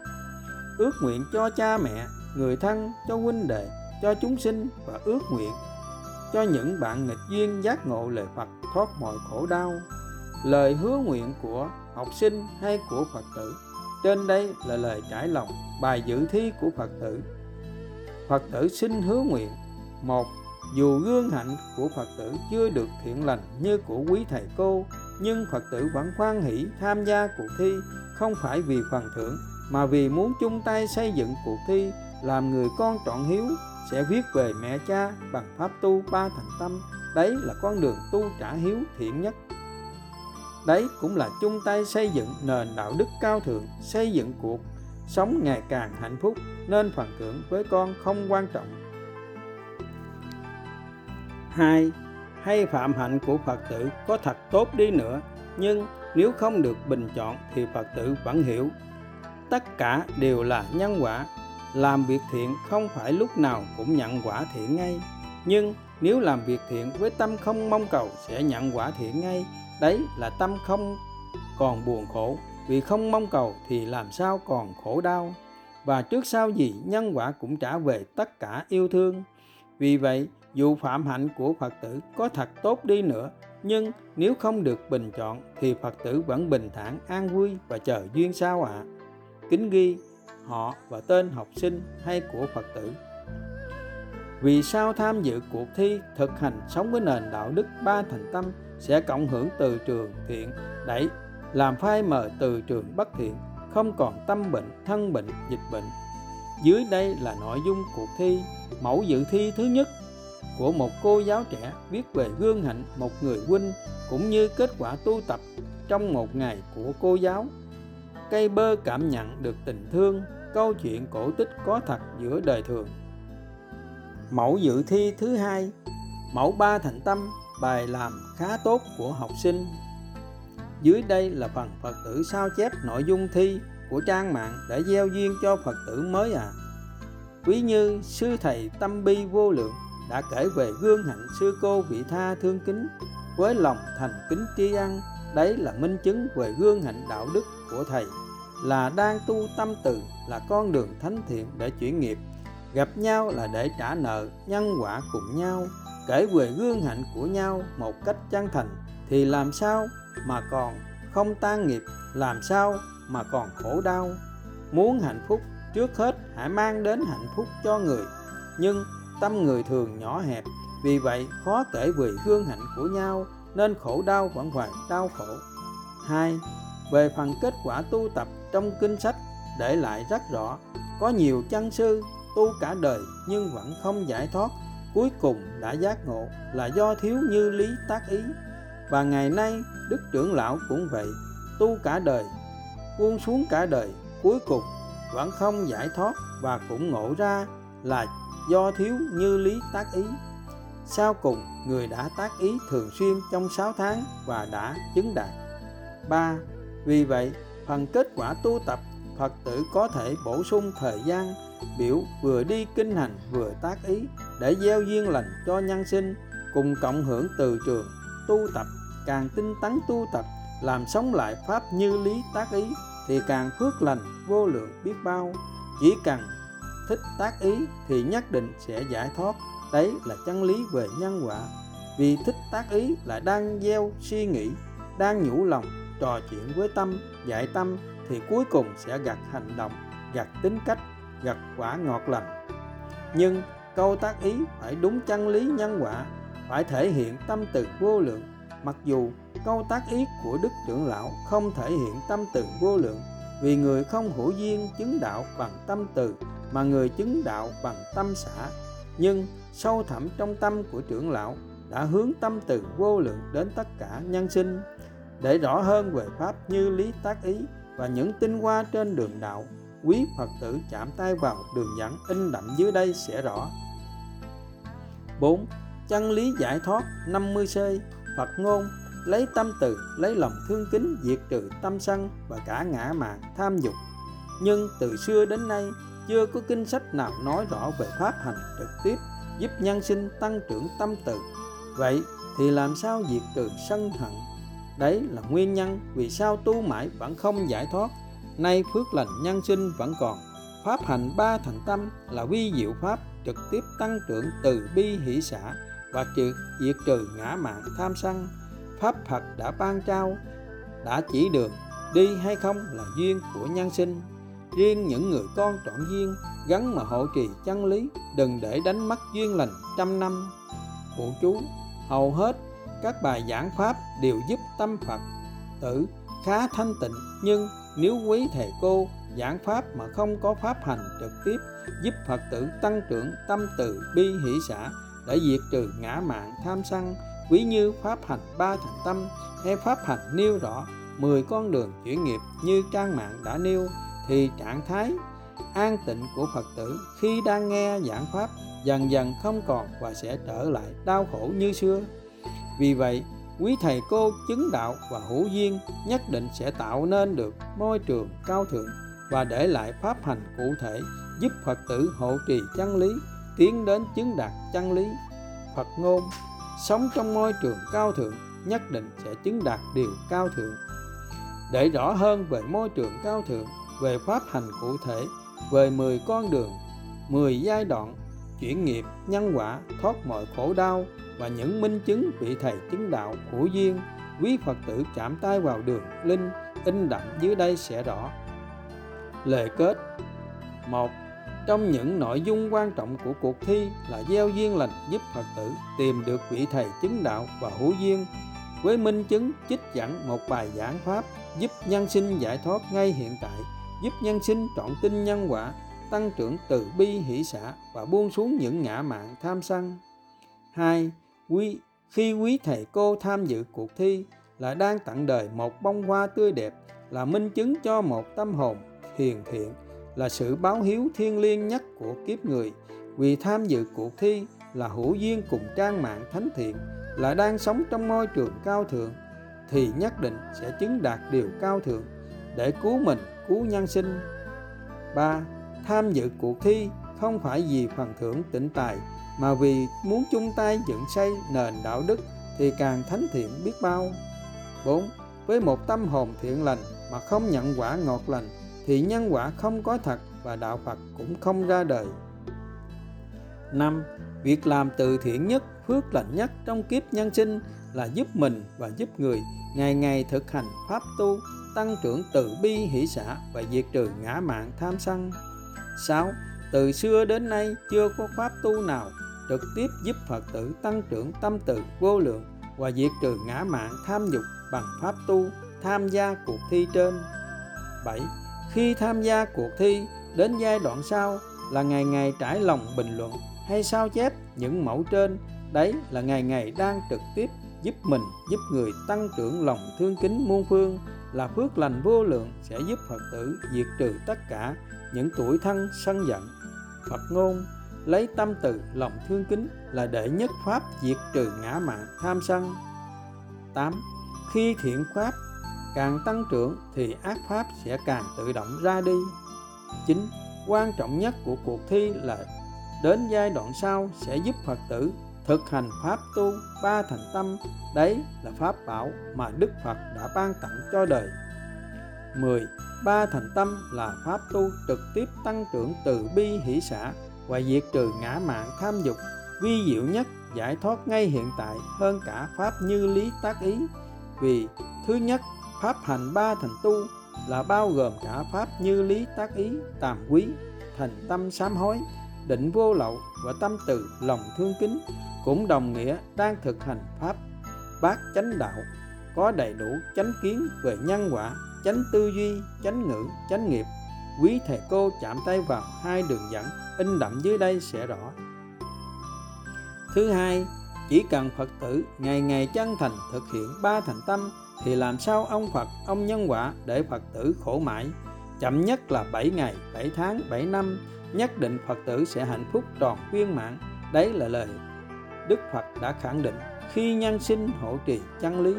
Ước nguyện cho cha mẹ, người thân, cho huynh đệ, cho chúng sinh và ước nguyện cho những bạn nghịch duyên giác ngộ lời Phật thoát mọi khổ đau. Lời hứa nguyện của học sinh hay của Phật tử, trên đây là lời trải lòng, bài dự thi của Phật tử. Phật tử xin hứa nguyện, một dù gương hạnh của Phật tử chưa được thiện lành như của quý thầy cô, nhưng Phật tử vẫn khoan hỷ tham gia cuộc thi không phải vì phần thưởng, mà vì muốn chung tay xây dựng cuộc thi, làm người con trọn hiếu, sẽ viết về mẹ cha bằng pháp tu ba thành tâm. Đấy là con đường tu trả hiếu thiện nhất. Đấy cũng là chung tay xây dựng nền đạo đức cao thượng, xây dựng cuộc sống ngày càng hạnh phúc, nên phần thưởng với con không quan trọng hai, hay phạm hạnh của phật tử có thật tốt đi nữa, nhưng nếu không được bình chọn thì phật tử vẫn hiểu. Tất cả đều là nhân quả, làm việc thiện không phải lúc nào cũng nhận quả thiện ngay. Nhưng nếu làm việc thiện với tâm không mong cầu sẽ nhận quả thiện ngay, đấy là tâm không còn buồn khổ. Vì không mong cầu thì làm sao còn khổ đau? Và trước sau gì nhân quả cũng trả về tất cả yêu thương. Vì vậy dù phạm hạnh của phật tử có thật tốt đi nữa, nhưng nếu không được bình chọn thì phật tử vẫn bình thản, an vui và chờ duyên sao ạ. À. kính ghi, họ và tên học sinh hay của phật tử. Vì sao tham dự cuộc thi thực hành sống với nền đạo đức ba thành tâm sẽ cộng hưởng từ trường thiện? Đẩy làm phai mờ từ trường bất thiện, không còn tâm bệnh, thân bệnh, dịch bệnh. Dưới đây là nội dung cuộc thi mẫu dự thi thứ nhất của một cô giáo trẻ viết về gương hạnh một người huynh cũng như kết quả tu tập trong một ngày của cô giáo. Cây bơ cảm nhận được tình thương, câu chuyện cổ tích có thật giữa đời thường. Mẫu dự thi thứ hai, mẫu ba thành tâm, bài làm khá tốt của học sinh. Dưới đây là phần phật tử sao chép nội dung thi của trang mạng để gieo duyên cho phật tử mới à quý như sư thầy tâm bi vô lượng đã kể về gương hạnh sư cô vị tha thương kính, với lòng thành kính tri ân. Đấy là minh chứng về gương hạnh đạo đức của thầy. Là đang tu tâm từ, là con đường thánh thiện để chuyển nghiệp. Gặp nhau là để trả nợ, nhân quả cùng nhau. Kể về gương hạnh của nhau một cách chân thành, thì làm sao mà còn không tan nghiệp, làm sao mà còn khổ đau? Muốn hạnh phúc trước hết, hãy mang đến hạnh phúc cho người. Nhưng tâm người thường nhỏ hẹp. Vì vậy, khó kể về gương hạnh của nhau, nên khổ đau vẫn hoài đau khổ. Hai, về phần kết quả tu tập trong kinh sách, để lại rất rõ, có nhiều chân sư tu cả đời nhưng vẫn không giải thoát, cuối cùng đã giác ngộ là do thiếu như lý tác ý. Và ngày nay, đức trưởng lão cũng vậy, tu cả đời, buông xuống cả đời, cuối cùng vẫn không giải thoát và cũng ngộ ra là do thiếu như lý tác ý sau cùng người đã tác ý thường xuyên trong 6 tháng và đã chứng đạt 3. Vì vậy, phần kết quả tu tập Phật tử có thể bổ sung thời gian biểu vừa đi kinh hành vừa tác ý để gieo duyên lành cho nhân sinh cùng cộng hưởng từ trường tu tập càng tinh tấn tu tập làm sống lại pháp như lý tác ý thì càng phước lành vô lượng biết bao chỉ cần thích tác ý thì nhất định sẽ giải thoát. Đấy là chân lý về nhân quả. Vì thích tác ý là đang gieo suy nghĩ, đang nhủ lòng, trò chuyện với tâm dạy tâm thì cuối cùng sẽ gặt hành động, gặt tính cách, gặt quả ngọt lành. Nhưng câu tác ý phải đúng chân lý nhân quả, phải thể hiện tâm từ vô lượng. Mặc dù câu tác ý của đức trưởng lão không thể hiện tâm từ vô lượng, vì người không hữu duyên chứng đạo bằng tâm từ mà người chứng đạo bằng tâm xã. Nhưng sâu thẳm trong tâm của trưởng lão đã hướng tâm từ vô lượng đến tất cả nhân sinh, để rõ hơn về pháp như lý tác ý và những tinh hoa trên đường đạo, quý Phật tử chạm tay vào đường dẫn in đậm dưới đây sẽ rõ. 4. Chân lý giải thoát 50C Phật ngôn, lấy tâm từ, lấy lòng thương kính diệt trừ tâm sân và cả ngã mạn tham dục. Nhưng từ xưa đến nay chưa có kinh sách nào nói rõ về pháp hành trực tiếp, giúp nhân sinh tăng trưởng tâm từ. Vậy thì làm sao diệt trừ sân hận? Đấy là nguyên nhân vì sao tu mãi vẫn không giải thoát. Nay phước lành nhân sinh vẫn còn. Pháp hành ba thành tâm là vi diệu pháp trực tiếp tăng trưởng từ bi hỷ xã và triệt diệt trừ ngã mạn tham sân. Pháp phật đã ban trao, đã chỉ đường đi hay không là duyên của nhân sinh riêng những người con trọn duyên gắn mà hộ trì chân lý, đừng để đánh mất duyên lành trăm năm. Phụ chú, hầu hết các bài giảng pháp đều giúp tâm phật. Tử, khá thanh tịnh, nhưng nếu quý thầy cô giảng pháp mà không có pháp hành trực tiếp, giúp phật tử tăng trưởng tâm từ bi hỷ xã để diệt trừ ngã mạng tham sân, quý như pháp hành ba thành tâm. Hay pháp hành nêu rõ 10 con đường chuyển nghiệp như trang mạng đã nêu thì trạng thái an tịnh của Phật tử khi đang nghe giảng pháp dần dần không còn và sẽ trở lại đau khổ như xưa. Vì vậy, quý thầy cô chứng đạo và hữu duyên nhất định sẽ tạo nên được môi trường cao thượng và để lại pháp hành cụ thể giúp Phật tử hộ trì chân lý, tiến đến chứng đạt chân lý. Phật ngôn, sống trong môi trường cao thượng nhất định sẽ chứng đạt điều cao thượng. Để rõ hơn về môi trường cao thượng, về pháp hành cụ thể, về 10 con đường, 10 giai đoạn, chuyển nghiệp, nhân quả, thoát mọi khổ đau và những minh chứng vị thầy chứng đạo hữu duyên, quý Phật tử chạm tay vào đường linh, in đậm dưới đây sẽ rõ. Lời kết một Trong những nội dung quan trọng của cuộc thi là gieo duyên lành giúp Phật tử tìm được vị thầy chứng đạo và hữu duyên với minh chứng trích dẫn một bài giảng pháp giúp nhân sinh giải thoát ngay hiện tại giúp nhân sinh trọn tin nhân quả, tăng trưởng từ bi hỷ xã và buông xuống những ngã mạng tham sân. hai Quý, khi quý thầy cô tham dự cuộc thi là đang tặng đời một bông hoa tươi đẹp, là minh chứng cho một tâm hồn hiền thiện, là sự báo hiếu thiêng liêng nhất của kiếp người. Vì tham dự cuộc thi là hữu duyên cùng trang mạng thánh thiện, là đang sống trong môi trường cao thượng, thì nhất định sẽ chứng đạt điều cao thượng để cứu mình cứu nhân sinh 3. Tham dự cuộc thi không phải vì phần thưởng tịnh tài mà vì muốn chung tay dựng xây nền đạo đức thì càng thánh thiện biết bao 4. Với một tâm hồn thiện lành mà không nhận quả ngọt lành thì nhân quả không có thật và đạo Phật cũng không ra đời 5. Việc làm từ thiện nhất, phước lành nhất trong kiếp nhân sinh là giúp mình và giúp người ngày ngày thực hành pháp tu tăng trưởng từ bi hỷ xã và diệt trừ ngã mạng tham sân. 6. Từ xưa đến nay chưa có pháp tu nào trực tiếp giúp Phật tử tăng trưởng tâm từ vô lượng và diệt trừ ngã mạng tham dục bằng pháp tu tham gia cuộc thi trên. 7. Khi tham gia cuộc thi, đến giai đoạn sau là ngày ngày trải lòng bình luận hay sao chép những mẫu trên đấy là ngày ngày đang trực tiếp giúp mình, giúp người tăng trưởng lòng thương kính muôn phương là phước lành vô lượng sẽ giúp Phật tử diệt trừ tất cả những tuổi thân sân giận. Phật ngôn, lấy tâm từ, lòng thương kính là đệ nhất pháp diệt trừ ngã mạn tham sân. 8. Khi thiện pháp càng tăng trưởng thì ác pháp sẽ càng tự động ra đi. 9. quan trọng nhất của cuộc thi là đến giai đoạn sau sẽ giúp Phật tử thực hành pháp tu ba thành tâm. Đấy là pháp bảo mà Đức Phật đã ban tặng cho đời. 10. Ba thành tâm là pháp tu trực tiếp tăng trưởng từ bi hỷ xã và diệt trừ ngã mạng tham dục, vi diệu nhất, giải thoát ngay hiện tại hơn cả pháp như lý tác ý. Vì thứ nhất, pháp hành ba thành tu là bao gồm cả pháp như lý tác ý, tàm quý, thành tâm sám hối, định vô lậu và tâm từ lòng thương kính cũng đồng nghĩa đang thực hành pháp bát chánh đạo, có đầy đủ chánh kiến về nhân quả, chánh tư duy, chánh ngữ, chánh nghiệp. Quý thầy cô chạm tay vào hai đường dẫn, in đậm dưới đây sẽ rõ. Thứ hai, chỉ cần phật tử ngày ngày chân thành thực hiện ba thành tâm, thì làm sao ông phật, ông nhân quả để phật tử khổ mãi? Chậm nhất là 7 ngày 7 tháng 7 năm, nhất định phật tử sẽ hạnh phúc tròn viên mãn. Đấy là lời đức phật đã khẳng định, khi nhân sinh hộ trì chân lý.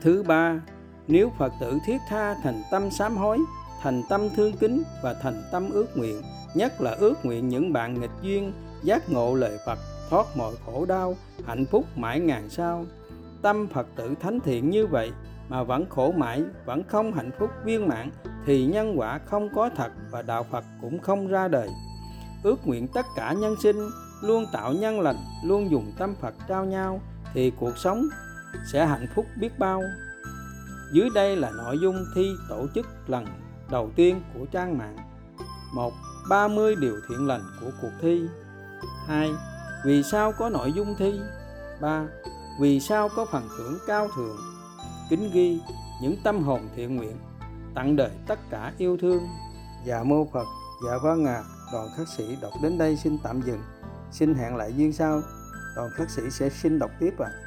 Thứ ba, nếu phật tử thiết tha thành tâm sám hối, thành tâm thương kính và thành tâm ước nguyện, nhất là ước nguyện những bạn nghịch duyên, giác ngộ lời phật, thoát mọi khổ đau, hạnh phúc mãi ngàn sao tâm phật tử thánh thiện như vậy mà vẫn khổ mãi, vẫn không hạnh phúc viên mãn, thì nhân quả không có thật và đạo phật cũng không ra đời ước nguyện tất cả nhân sinh, luôn tạo nhân lành, luôn dùng tâm phật trao nhau, thì cuộc sống sẽ hạnh phúc biết bao dưới đây là nội dung thi tổ chức lần đầu tiên của trang mạng một 30 điều thiện lành của cuộc thi 2. Vì sao có nội dung thi 3. Vì sao có phần thưởng cao thượng Kính ghi những tâm hồn thiện nguyện, Tặng đời tất cả yêu thương Dạ mô Phật Dạ vâng à Đoàn khắc sĩ đọc đến đây xin tạm dừng Xin hẹn lại duyên sau Đoàn khắc sĩ sẽ xin đọc tiếp ạ à.